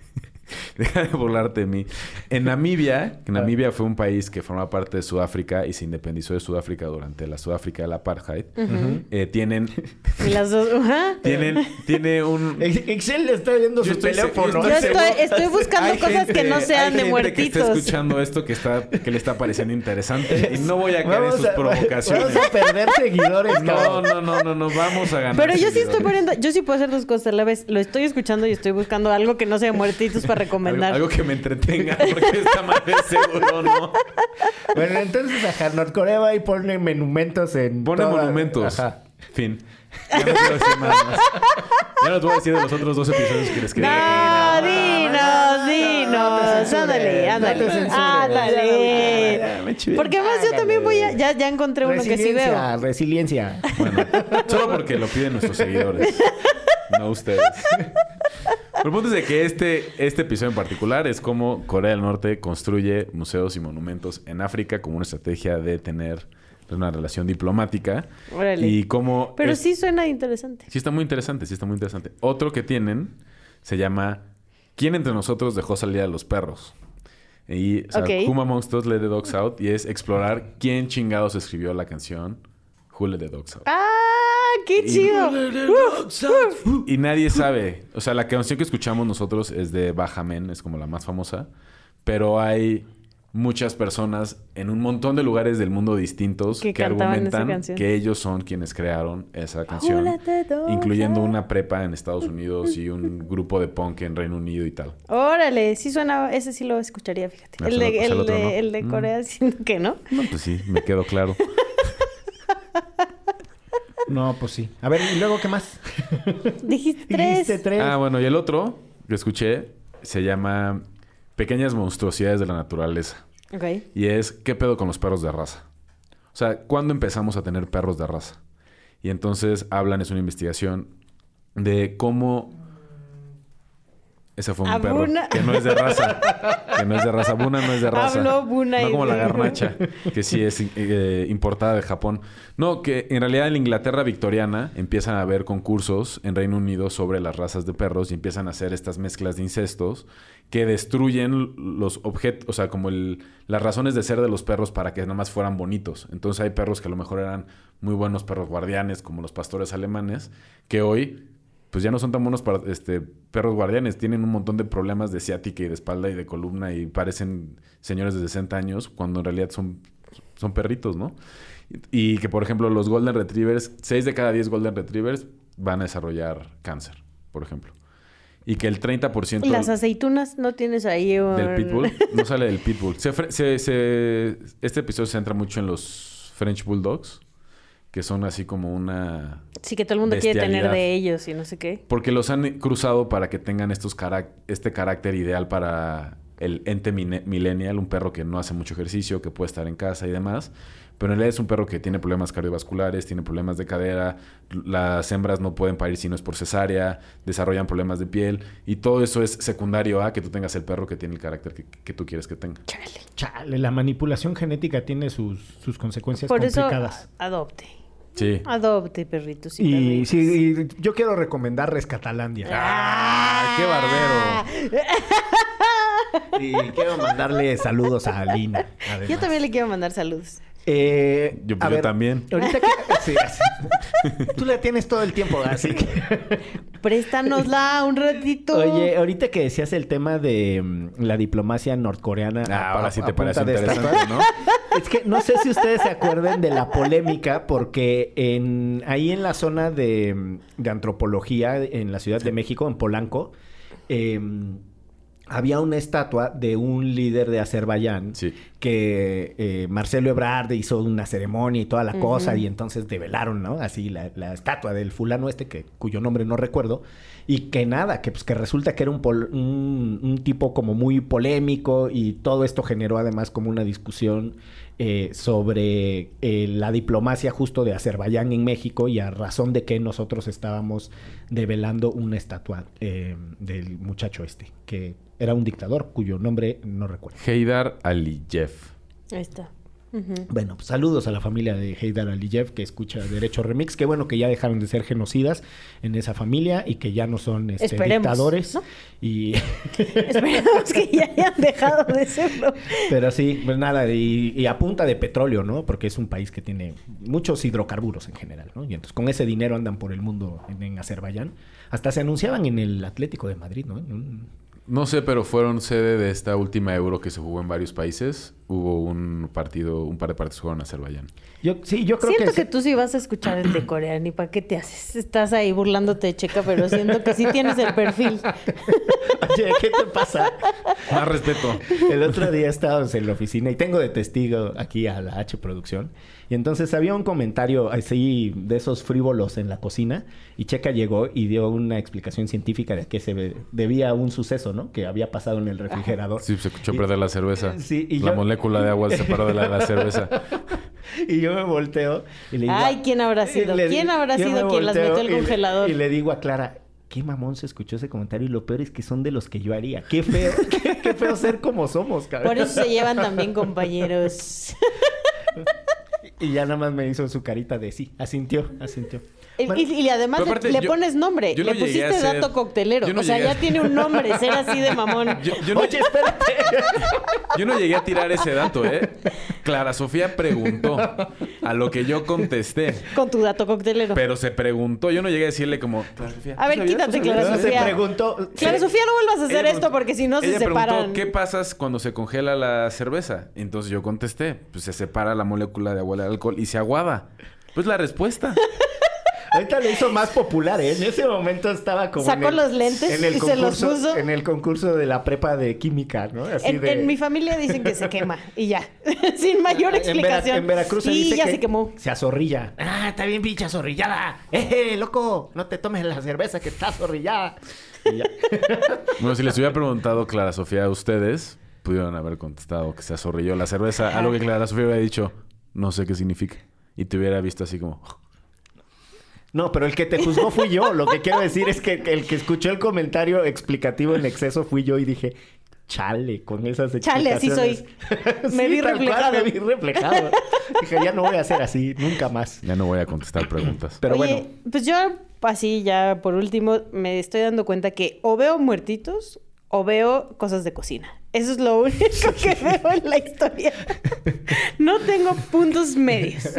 Deja de burlarte de mí. En Namibia, que Namibia fue un país que formaba parte de Sudáfrica y se independizó de Sudáfrica durante la Sudáfrica del apartheid, eh, tienen, Y las dos, ajá. Tienen, tiene un... Ex- Excel le está viendo Yo su estoy teléfono. yo estoy, estoy buscando Hay cosas que no sean hay de gente que está muertitos. escuchando esto que está que le está pareciendo interesante y no voy a caer en sus a- provocaciones. Vamos a perder seguidores, No, no, no, no, no, vamos a ganar. Pero yo sí estoy poniendo, yo sí puedo hacer dos cosas a la vez. Lo estoy escuchando y estoy buscando algo que no sea de muertitos para recomendar. algo que me entretenga, porque esta madre seguro no. Bueno, entonces ajá, Norcorea va y pone monumentos en. Pone toda- monumentos. Ajá. Fin. Ya no quiero decir nada más. Ya no te voy a decir de los otros dos episodios que les quería No, dinos, dinos. Ándale, ándale. Ándale. Porque además yo también voy a. Ya, ya encontré uno que sí Resiliencia, veo. resiliencia. Bueno, solo porque lo piden nuestros seguidores. No ustedes. Pero el punto es de que este, este episodio en particular es cómo Corea del Norte construye museos y monumentos en África como una estrategia de tener una relación diplomática. Órale. Y cómo... Pero es- sí suena interesante. Sí está muy interesante, sí está muy interesante. Otro que tienen se llama ¿Quién entre nosotros dejó salir a los perros? Y o sea, Ok. Whom Amongst Us Let the Dogs Out y es explorar quién chingados escribió la canción Who Let the Dogs Out. ¡Ah! ¡Qué chido! Y nadie sabe. O sea, la canción que escuchamos nosotros es de Baja Men, es como la más famosa. Pero hay muchas personas en un montón de lugares del mundo distintos Que que, argumentan que ellos son quienes crearon esa canción. Incluyendo una prepa en Estados Unidos y un grupo de punk en Reino Unido y tal. Órale, sí suena, ese sí lo escucharía, fíjate. Ah, El pues el de, el el otro de, no. el de Mm. Corea siento que no. No, pues sí, me quedó claro. No, pues sí. A ver, ¿y luego qué más? Dijiste tres. Dijiste tres. Ah, bueno, y el otro que escuché se llama Pequeñas monstruosidades de la naturaleza. Ok. Y es, ¿qué pedo con los perros de raza? O sea, ¿cuándo empezamos a tener perros de raza? Y entonces hablan, es una investigación de cómo... Ese fue un perro que no es de raza. Que no es de raza. Buna no es de raza. Habló Buna No como la garnacha, que sí es eh, importada de Japón. No, que en realidad en la Inglaterra victoriana empiezan a haber concursos en Reino Unido sobre las razas de perros y empiezan a hacer estas mezclas de incestos que destruyen los objetos, o sea, como el, las razones de ser de los perros para que nada más fueran bonitos. Entonces hay perros que a lo mejor eran muy buenos perros guardianes, como los pastores alemanes, que hoy pues ya no son tan buenos para, este, perros guardianes. Tienen un montón de problemas de ciática y de espalda y de columna y parecen señores de 60 años cuando en realidad son, son perritos, ¿no? Y, y que, por ejemplo, los Golden Retrievers, 6 de cada 10 Golden Retrievers van a desarrollar cáncer, por ejemplo. Y que el 30% ¿Y las aceitunas no tienes ahí un... del Pitbull no sale del Pitbull. Se- se- este episodio se centra mucho en los French Bulldogs, que son así como una Sí, que todo el mundo quiere tener de ellos y no sé qué. porque los han cruzado para que tengan estos carac- este carácter ideal para el ente millennial, un perro que no hace mucho ejercicio, que puede estar en casa y demás. Pero en realidad es un perro que tiene problemas cardiovasculares, tiene problemas de cadera, las hembras no pueden parir si no es por cesárea, desarrollan problemas de piel y todo eso es secundario a que tú tengas el perro que tiene el carácter que, que tú quieres que tenga. Chale, la manipulación genética tiene sus, sus consecuencias Por eso, complicadas. adopte. Sí. Adopte perritos y, Y perritos. sí, y yo quiero recomendar Rescatalandia. ¡Ah! ¡Qué barbero! Y quiero mandarle saludos a Alina. además. Yo también le quiero mandar saludos. Eh, Yo- a yo también. Ahorita que... sí, así. Tú la tienes todo el tiempo, así que... Préstanosla un ratito. Oye, ahorita que decías el tema de mm, la diplomacia norcoreana... Ah, a- ahora sí te parece interesante, ¿no? Es que no sé si ustedes se acuerden de la polémica, porque en, ahí en la zona de, de antropología, en la Ciudad de México, en Polanco, eh, había una estatua de un líder de Azerbaiyán Sí. que eh, Marcelo Ebrard hizo una ceremonia y toda la cosa, y entonces develaron, ¿no? Así la, la estatua del fulano este, que, cuyo nombre no recuerdo, y que nada, que pues que resulta que era un, pol- un, un tipo como muy polémico, y todo esto generó además como una discusión eh, sobre eh, la diplomacia justo de Azerbaiyán en México, y a razón de que nosotros estábamos develando una estatua eh, del muchacho este, que era un dictador cuyo nombre no recuerdo. Heydar Aliyev. Ahí está. Bueno, pues saludos a la familia de Heydar Aliyev que escucha Derecho Remix. Qué bueno que ya dejaron de ser genocidas en esa familia y que ya no son este, Esperemos, dictadores. ¿no? Y... Esperemos que ya hayan dejado de serlo. Pero sí, pues nada, y, y a punta de petróleo, ¿no? Porque es un país que tiene muchos hidrocarburos en general, ¿no? Y entonces con ese dinero andan por el mundo en, en Azerbaiyán. Hasta se anunciaban en el Atlético de Madrid, ¿no? En un- No sé, pero fueron sede de esta última euro que se jugó en varios países. Hubo un partido, un par de partidos jugaron en Azerbaiyán. Yo, sí, yo creo Siento que... que, tú sí vas a escuchar el de Corea, ni para qué te haces. Estás ahí burlándote de Checa, pero siento que sí tienes el perfil. Oye, ¿qué te pasa? Más respeto. El otro día estábamos en la oficina y tengo de testigo aquí a la H Producción. Y entonces había un comentario así de esos frívolos en la cocina. Y Checa llegó y dio una explicación científica de que se debía a un suceso, ¿no? Que había pasado en el refrigerador. Sí, se escuchó Y- perder la cerveza. Sí, y la yo- molécula de agua se separó de la, de la cerveza. Y yo me volteo y le digo... Ay, ¿quién habrá sido? le ¿Quién habrá sido quien las metió al y le- congelador? Y le digo a Clara... Qué mamón se escuchó ese comentario y lo peor es que son de los que yo haría. Qué feo, qué, qué feo ser como somos, cabrón. Por eso se llevan también compañeros. Y ya nada más me hizo su carita de sí, asintió, asintió. Y, Bueno, y- y además le, aparte, le yo- pones nombre. no le pusiste ser- dato coctelero. yo no o sea, a- ya tiene un nombre, ser así de mamón. Yo, yo no, Oye, espérate. yo no llegué a tirar ese dato, ¿eh? Clara Sofía preguntó a lo que yo contesté. Con tu dato coctelero. Pero se preguntó. Yo no llegué a decirle como... Clara Sofía, a ver, quítate, ¿Tú Clara? No, se Sofía. preguntó. Clara Sofía, no vuelvas a hacer Ella esto porque si no se ella preguntó, separan. ¿qué pasas cuando se congela la cerveza? Entonces yo contesté, pues se separa la molécula de agua del alcohol y se aguada. Pues la respuesta. Ahorita lo hizo más popular, ¿eh? En ese momento estaba como. Sacó en el- los lentes en el y se los concurso- puso. En el concurso de la prepa de química, ¿no? Así En, de- en mi familia dicen que se quema y ya. Sin mayor En Vera- explicación. En, Veracruz se y dice ya que se quemó. Se azorrilla. Ah, está bien pinche azorrillada. ¡Eh, loco! No te tomes la cerveza que está azorrillada. Y ya. Bueno, si les hubiera preguntado Clara Sofía a ustedes, pudieron haber contestado que se azorrilló la cerveza. Algo que Clara Sofía hubiera dicho, no sé qué significa. Y te hubiera visto así como... No, pero el que te juzgó fui yo. Lo que quiero decir es que el que escuchó el comentario explicativo en exceso fui yo y dije, chale, con esas Chale, así soy. Me vi tal cual, reflejado. me vi reflejado. dije, ya no voy a hacer así, nunca más. Ya no voy a contestar preguntas. Pero Oye, bueno, pues yo así ya por último me estoy dando cuenta que o veo muertitos o veo cosas de cocina. Eso es lo único que veo en la historia. No tengo puntos medios.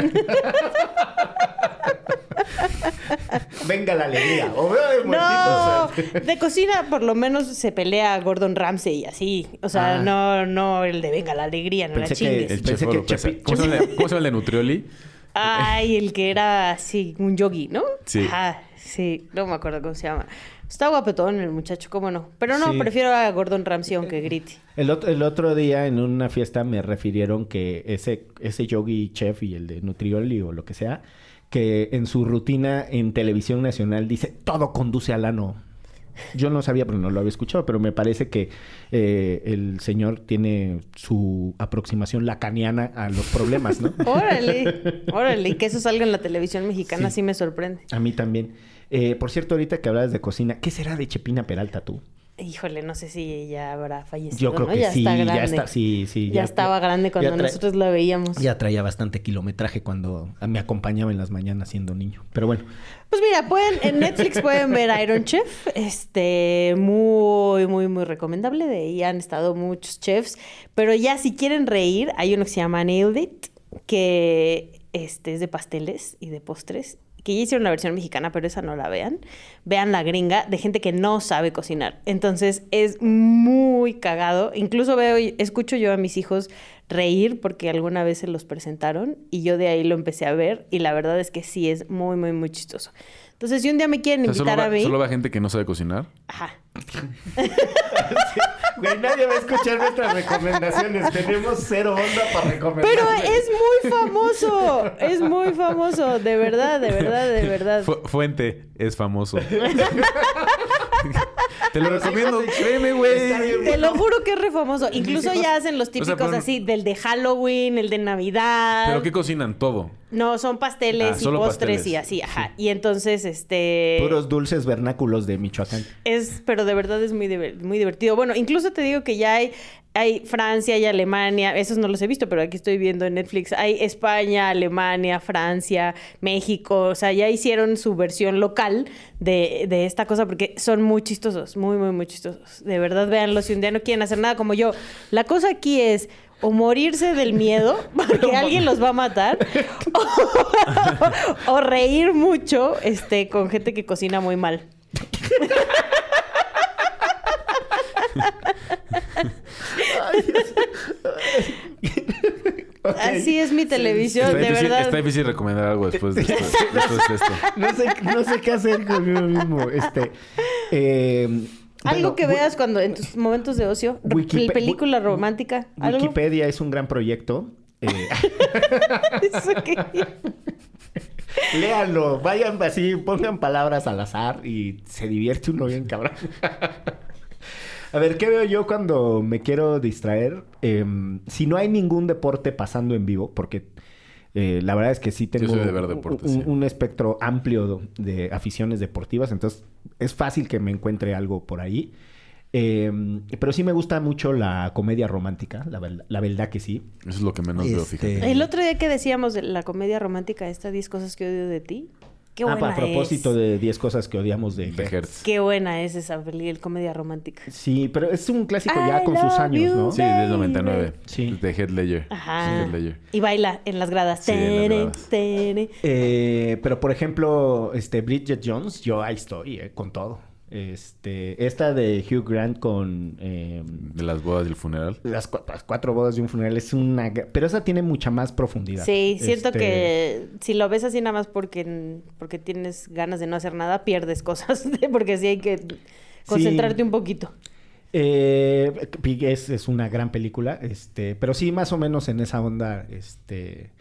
venga la alegría. O veo de No, de cocina por lo menos se pelea Gordon Ramsay y así. O sea, Ah. no, no el de venga la alegría, no Pensé la que- chingues. El Pensé que. Chepi- ¿Cómo, se llama, el- cómo se llama el de Nutrioli? Ay, el que era así, un yogi, ¿no? Sí. Ajá, sí, no me acuerdo cómo se llama. Está guapetón el muchacho, ¿cómo no? Pero no, Sí. prefiero a Gordon Ramsay aunque grite. El otro, el otro día en una fiesta me refirieron que ese, ese yogi chef y el de Nutrioli o lo que sea, que en su rutina en televisión nacional dice todo conduce al ano. Yo no sabía, pero no lo había escuchado, pero me parece que eh, el señor tiene su aproximación lacaniana a los problemas, ¿no? Órale, órale, y que eso salga en la televisión mexicana Sí. sí, me sorprende. A mí también. Eh, por cierto, ahorita que hablabas de cocina, ¿qué será de Chepina Peralta tú? Híjole, no sé si ella habrá fallecido. Yo creo ¿no? que ya sí, está ya grande. está, sí, sí. Ya, estaba grande cuando ya trae- nosotros la veíamos. Ya traía bastante kilometraje cuando me acompañaba en las mañanas siendo niño. Pero bueno, Pues mira, pueden, en Netflix pueden ver Iron Chef. Este, muy, muy, muy recomendable. De ahí han estado muchos chefs. Pero ya si quieren reír, hay uno que se llama Nailed It, que este, es de pasteles y de postres. Que ya hicieron la versión mexicana, pero esa no la vean. Vean la gringa de gente que no sabe cocinar. Entonces es muy cagado. Incluso veo, y escucho yo a mis hijos reír porque alguna vez se los presentaron y yo de ahí lo empecé a ver y la verdad es que sí es muy, muy, muy chistoso. Entonces, si un día me quieren O sea, invitar ¿solo, a mí... solo va gente que no sabe cocinar? Ajá. güey, nadie va a escuchar nuestras recomendaciones. Tenemos cero onda para recomendar. Pero es muy famoso, es muy famoso, de verdad, de verdad, de verdad. Fu- Fuente es famoso. Te lo recomiendo, créeme, güey. Te lo juro que es re famoso. Incluso ya hacen los típicos pero- así, del de Halloween, el de Navidad. ¿Pero qué cocinan? Todo. No, son pasteles Ah, y postres pasteles. y así, ajá. Y entonces, este... Puros dulces vernáculos de Michoacán. Es, pero de verdad es muy, muy divertido. Bueno, incluso te digo que ya hay, hay Francia y Alemania, esos no los he visto, pero aquí estoy viendo en Netflix. Hay España, Alemania, Francia, México, o sea, ya hicieron su versión local de, de esta cosa porque son muy chistosos, muy, muy, muy chistosos. De verdad, véanlo si un día no quieren hacer nada como yo. La cosa aquí es o morirse del miedo porque alguien los va a matar o, o reír mucho este con gente que cocina muy mal. Así es mi televisión, Está de difícil, verdad. está difícil recomendar algo después de esto. después de esto. No sé, no sé qué hacer conmigo mismo. Este, eh, Algo que veas cuando en tus momentos de ocio, Wikipe- película romántica, algo. Wikipedia es un gran proyecto. Eh, léanlo, vayan así, pongan palabras al azar y se divierte uno bien cabrón. A ver, ¿qué veo yo cuando me quiero distraer? Em, si no hay ningún deporte pasando en vivo, porque eh, la verdad es que sí tengo soy de ver deportes, un, sí. un espectro amplio de aficiones deportivas, entonces es fácil que me encuentre algo por ahí. Em, pero sí me gusta mucho la comedia romántica, la, la verdad que sí. Eso es lo que menos veo, Este- fíjate. El otro día que decíamos de la comedia romántica, esta 10 cosas que odio de ti. Qué Ah, buena a propósito es. de 10 cosas que odiamos de, De Hertz. Hertz. Qué buena es esa peli, el comedia romántica. Sí, pero es un clásico ya con sus años, you. ¿no? Sí, del 99. Sí. De Head Ledger. Ajá. Ledger. Y baila en las gradas. Sí, en las gradas. Eh, pero por ejemplo, este Bridget Jones, yo ahí estoy, eh, con todo. Este, esta de Hugh Grant con eh, De las bodas y el funeral. las, las cuatro bodas de un funeral es una, pero esa tiene mucha más profundidad. Sí, siento Este, que si lo ves así nada más porque, porque tienes ganas de no hacer nada, pierdes cosas. porque sí hay que concentrarte un poquito. Eh, Pig es, es una gran película, este, pero sí, más o menos en esa onda, este,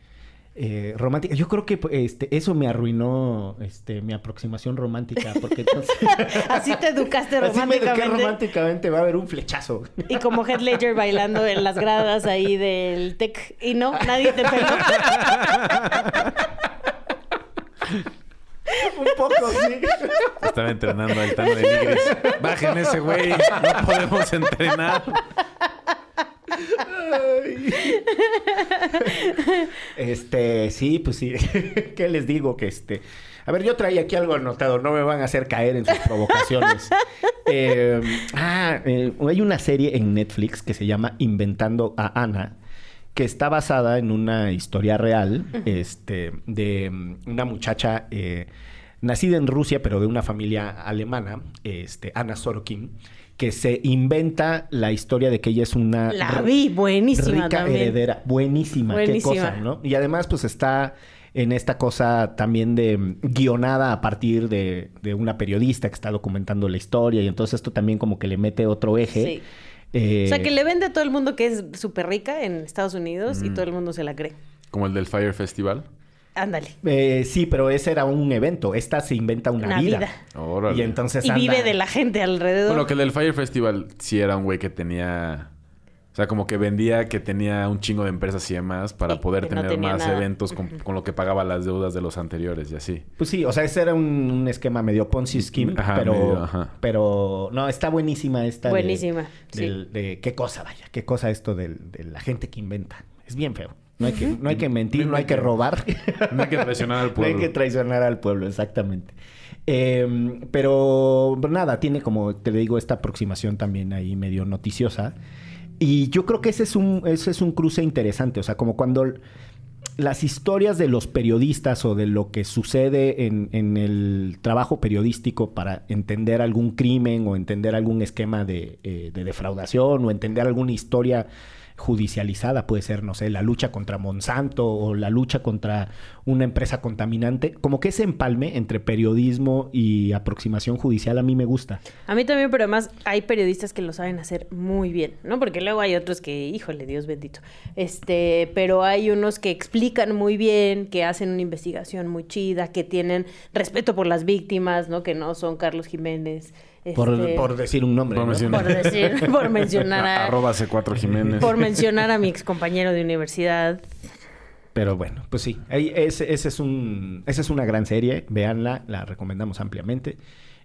eh, romántica. Yo creo que este, eso me arruinó, este, mi aproximación romántica, porque entonces... Así te educaste Así me eduqué románticamente. románticamente, va a haber un flechazo. Y como Heath Ledger bailando en las gradas ahí del tech. Y no, nadie te peló. un poco, sí. Estaba entrenando al Tano de Nigris. Bajen ese güey. No podemos entrenar. Este, sí, pues sí. ¿Qué les digo? Que este. A ver, yo traía aquí algo anotado, no me van a hacer caer en sus provocaciones. Eh, ah, eh, hay una serie en Netflix que se llama Inventando a Ana, que está basada en una historia real, este, de mm, una muchacha eh, nacida en Rusia, pero de una familia alemana, este, Ana Sorokin, que se inventa la historia de que ella es una La vi, buenísima rica también. heredera. Buenísima, qué cosa, ¿no? Y además, pues está en esta cosa también de mm, guionada a partir de, de una periodista que está documentando la historia. Y entonces esto también como que le mete otro eje. Sí. Eh, O sea, que le vende a todo el mundo que es súper rica en Estados Unidos Mm. y todo el mundo se la cree. Como el del Fire Festival. Ándale. eh, sí, pero ese era un evento. Esta se inventa una, Una vida. vida. Órale. Y entonces Y anda- vive de la gente alrededor. Bueno, que el del Fire Festival sí era un güey que tenía... O sea, como que vendía que tenía un chingo de empresas y demás para poder no tener más nada. eventos con, con lo que pagaba las deudas de los anteriores y así. Pues sí, o sea, ese era un, un esquema medio Ponzi scheme, Ajá, pero, medio, ajá. pero no, está buenísima esta. de- Buenísima, sí. del- de qué cosa, vaya, qué cosa esto de, la gente que inventa. Es bien feo. No hay, que, no hay que mentir, no hay que robar. No hay que traicionar al No hay pueblo. que traicionar al pueblo, exactamente. Eh, pero nada, tiene como te digo esta aproximación también ahí medio noticiosa. Y yo creo que ese es un, ese es un cruce interesante. O sea, como cuando las historias de los periodistas o de lo que sucede en, en el trabajo periodístico para entender algún crimen o entender algún esquema de, eh, de defraudación o entender alguna historia judicializada, puede ser, no sé, la lucha contra Monsanto o la lucha contra una empresa contaminante, como que ese empalme entre periodismo y aproximación judicial a mí me gusta. A mí también, pero además hay periodistas que lo saben hacer muy bien, ¿no? Porque luego hay otros que, híjole, Dios bendito. Este, pero hay unos que explican muy bien, que hacen una investigación muy chida, que tienen respeto por las víctimas, ¿no? Que no son Carlos Jiménez. Por, este, por decir un nombre. Por ¿no? mencionar. por decir, por mencionar a, Arroba C4 Jiménez. por mencionar a mi excompañero de universidad. Pero bueno, pues sí. Ahí, ese, ese es un, esa es una gran serie. Véanla, la recomendamos ampliamente.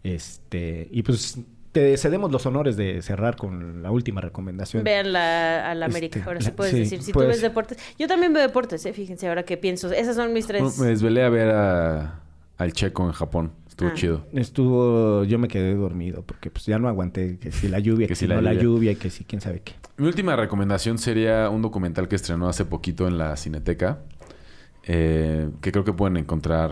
Este, y pues te cedemos los honores de cerrar con la última recomendación. Vean la, a la América, Este, ahora sí la- puedes sí, decir. Si puedes. tú ves deportes. Yo también veo deportes, ¿eh? fíjense ahora que pienso. Esas son mis tres. Me desvelé a ver a- al checo en Japón. Estuvo Ah. chido. Estuvo, yo me quedé dormido porque pues ya no aguanté que si la lluvia, que, si no la lluvia y que si quién sabe qué. Mi última recomendación sería un documental que estrenó hace poquito en la Cineteca, eh, que creo que pueden encontrar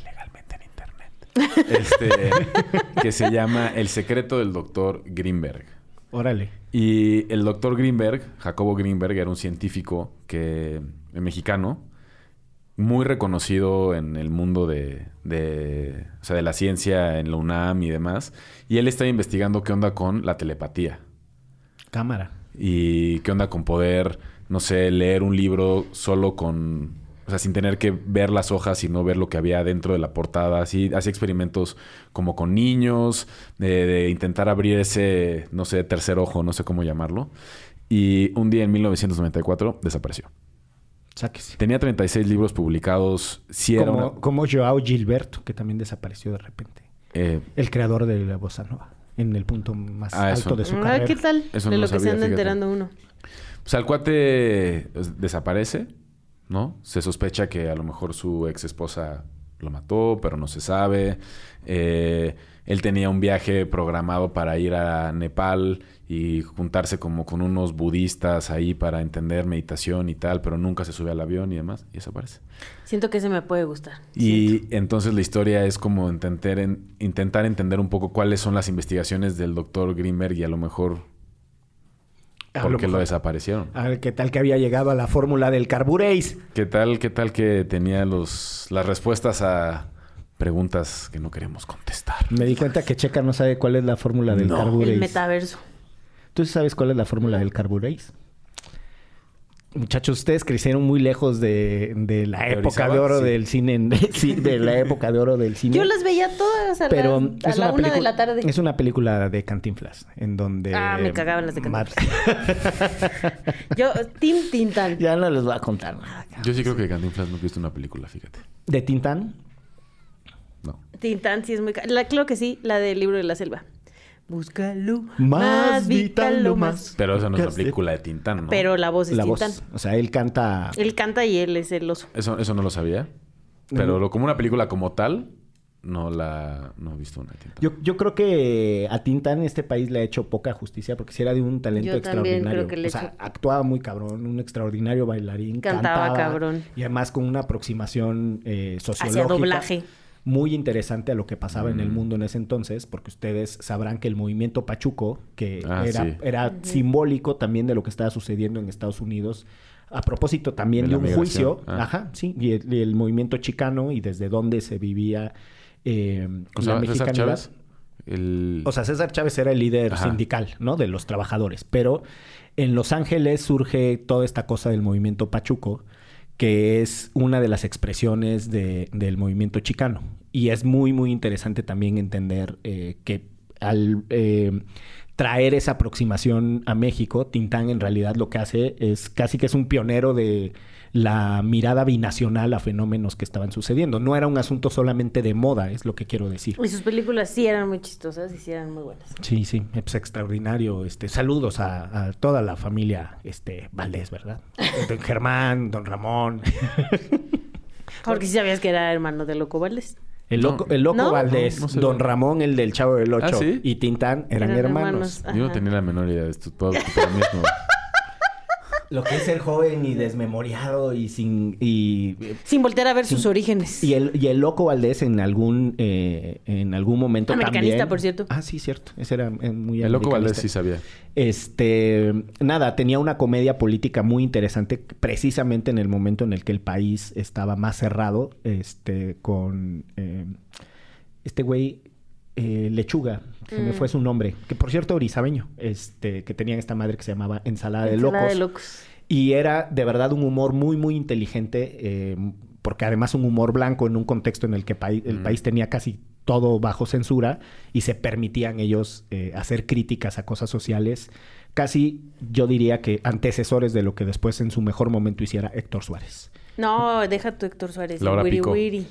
ilegalmente en internet. Este, que se llama El secreto del doctor Greenberg. Órale. Y el doctor Greenberg, Jacobo Greenberg, era un científico que, eh, mexicano, muy reconocido en el mundo de, de, o sea, de la ciencia, en la UNAM y demás. Y él está investigando qué onda con la telepatía. Cámara. Y qué onda con poder, no sé, leer un libro solo con... O sea, sin tener que ver las hojas, sino ver lo que había dentro de la portada. Así, hacía experimentos como con niños, de, de intentar abrir ese, no sé, tercer ojo, no sé cómo llamarlo. Y un día en 1994 desapareció. Sáquese. Tenía 36 libros publicados. Sí era Como, una- como Joao Gilberto, que también desapareció de repente. eh, El creador de la bossa nova. En el punto más Ah, alto eso. de su Ah, carrera. ¿Qué tal? Eso de no lo lo que se anda fíjate. enterando uno. Pues al cuate pues, desaparece, ¿no? Se sospecha que a lo mejor su ex esposa lo mató, pero no se sabe. Eh, él tenía un viaje programado para ir a Nepal y juntarse como con unos budistas ahí para entender meditación y tal, pero nunca se sube al avión y demás, y desaparece. Siento que ese me puede gustar. Y entonces la historia es como intentar, en- intentar entender un poco cuáles son las investigaciones del doctor Greenberg y a lo mejor A por lo qué lo desaparecieron. A ver, ¿qué tal que había llegado a la fórmula del carburéis? ¿Qué tal, qué tal que tenía los, las respuestas a preguntas que no queremos contestar? Me di cuenta que Checa no sabe cuál es la fórmula del No. carburéis. El metaverso. ¿Tú sabes cuál es la fórmula del carburéis? Muchachos, ustedes crecieron muy lejos de, de la época de oro Sí. del cine. de la época de oro del cine. Yo las veía todas a, pero la, a la una una de la tarde. Es una película de Cantinflas, en donde... Ah, me cagaban las de Mar- Yo, Tim Tintan. ya no les voy a contar nada. Yo sí creo que Cantinflas no he visto una película, fíjate. ¿De Tintán? No. Tintán sí es muy... La, claro que sí, la del libro de la selva. Búscalo. Más vital, lo más. Pero esa no es una Casi- película de Tintán, ¿no? Pero la voz es La Tintán. voz. O sea, él canta... Él canta y él es el oso. Eso, eso no lo sabía. Pero lo, como una película como tal, no la no he visto una Tintán. Yo, yo creo que a Tintán este país le ha hecho poca justicia porque si era de un talento Yo también extraordinario. creo que le o sea, actuaba muy cabrón, un extraordinario bailarín. Cantaba cabrón. Y además con una aproximación eh, sociológica. Hacia doblaje. Muy interesante a lo que pasaba en el Mm. mundo en ese entonces, porque ustedes sabrán que el movimiento Pachuco, que Ah, era, sí. era simbólico también de lo que estaba sucediendo en Estados Unidos, a propósito también De un migración. juicio, Ah. ajá, sí, y el, y el movimiento chicano y desde dónde se vivía eh, O sea, la César mexicanidad. Chávez. El... O sea, César Chávez era el líder Ajá. sindical, ¿no? De los trabajadores. Pero en Los Ángeles surge toda esta cosa del movimiento Pachuco, que es una de las expresiones de- del movimiento chicano. Y es muy, muy interesante también entender eh, que al eh, traer esa aproximación a México, Tintán en realidad lo que hace es casi que es un pionero de la mirada binacional a fenómenos que estaban sucediendo. No era un asunto solamente de moda, es lo que quiero decir. Y sus películas sí eran muy chistosas y sí eran muy buenas. Sí, sí, es extraordinario. Este, saludos a, a toda la familia este, Valdés, ¿verdad? Don Germán, don Ramón. Porque sí sabías que era hermano de Loco Valdés. El No. loco, el loco ¿No? Valdés, No, no sé. don Ramón, el del Chavo del Ocho, ¿Ah, sí? y Tintán eran, Eran hermanos. hermanos. Yo no tenía la menor idea de esto. Todo, es nuevo. Lo que es ser joven y desmemoriado y sin... Y, Sin voltear a ver sus orígenes. y el, y el loco Valdés en algún, eh, en algún momento Americanista, también... por cierto. Ah, sí, cierto. Ese era eh, muy El loco Valdés sí sabía. Este, nada, tenía una comedia política muy interesante, precisamente en el momento en el que el país estaba más cerrado, este, con eh, este güey eh, Lechuga, se me Mm. fue su nombre, que por cierto orizabeño, este, que tenía esta madre que se llamaba Ensalada, de Ensalada Locos. de locos. Y era de verdad un humor muy, muy inteligente, eh, porque además un humor blanco en un contexto en el que el Mm. país tenía casi todo bajo censura y se permitían ellos eh, hacer críticas a cosas sociales casi yo diría que antecesores de lo que después en su mejor momento hiciera Héctor Suárez. No, deja tu Héctor Suárez. Laura Wiri Pico. Wiri.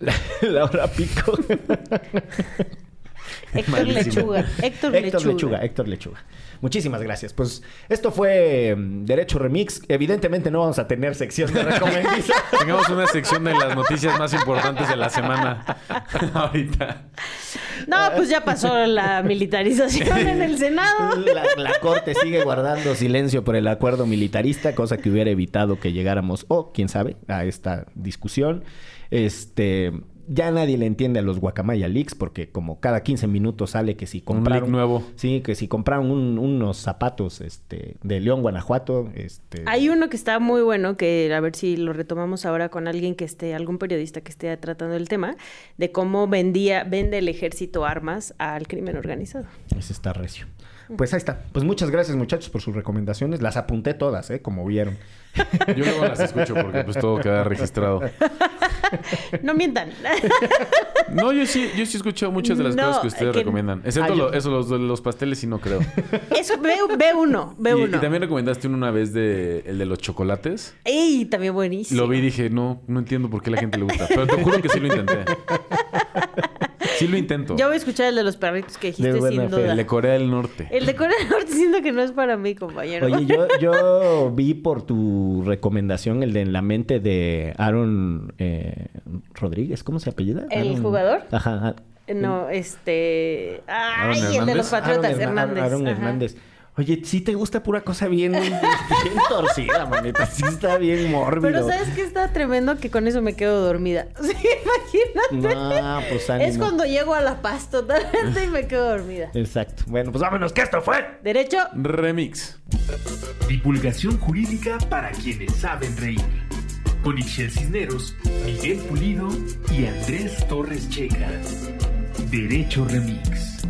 Laura Pico. Héctor. Lechuga. Héctor, Héctor Lechuga. Lechuga, Héctor Lechuga. Muchísimas gracias. Pues esto fue mm, Derecho Remix. Evidentemente no vamos a tener sección de recomendiza. Tengamos una sección de las noticias más importantes de la semana. Ahorita. No, pues ya pasó la militarización en el Senado. La, la corte sigue guardando silencio por el acuerdo militarista, cosa que hubiera evitado que llegáramos, o quién sabe, a esta discusión. Este. Ya nadie le entiende a los Guacamaya Leaks porque como cada 15 minutos sale que si compraron... leak nuevo. Sí, que si compraron un- unos zapatos este, de León, Guanajuato, este... Hay uno que está muy bueno, que a ver si lo retomamos ahora con alguien que esté, algún periodista que esté tratando el tema, de cómo vendía, vende el ejército armas al crimen organizado. Ese está recio. Pues ahí está. Pues muchas gracias muchachos por sus recomendaciones. Las apunté todas, ¿eh? Como vieron. Yo luego las escucho porque pues todo queda registrado. No mientan. No, yo sí, yo sí he escuchado muchas de las No, cosas que ustedes que- recomiendan. Excepto Ah, yo- lo- eso, los, de los pasteles sí no creo. Eso, ve, ve uno, ve y, uno. y también recomendaste uno una vez de el de los chocolates. ¡Ey! También buenísimo. Lo vi y dije, no, no entiendo por qué a la gente le gusta. Pero te juro que sí lo intenté. Sí lo intento. Yo voy a escuchar el de los perritos que dijiste sin fe. duda. El de Corea del Norte. El de Corea del Norte siento que no es para mí, compañero. Oye, yo, yo vi por tu recomendación el de En la mente de Aaron eh, Rodríguez. ¿Cómo se apellida? ¿El Aaron- jugador? Ajá. No, este... ¡Ay! ¿Aaron el de Hernández? los Patriotas, Aaron Hernández. Aaron Ajá. Oye, sí te gusta pura cosa bien, bien torcida, manita. Sí está bien mórbido. Pero ¿sabes qué está tremendo? Que con eso me quedo dormida. Sí, imagínate. No, pues ánimo. es cuando llego a La Paz totalmente y me quedo dormida. Exacto. Bueno, pues vámonos, que esto fue. Derecho, Remix. Divulgación jurídica para quienes saben reír. Con Ixel Cisneros, Miguel Pulido y Andrés Torres Checa. Derecho Remix.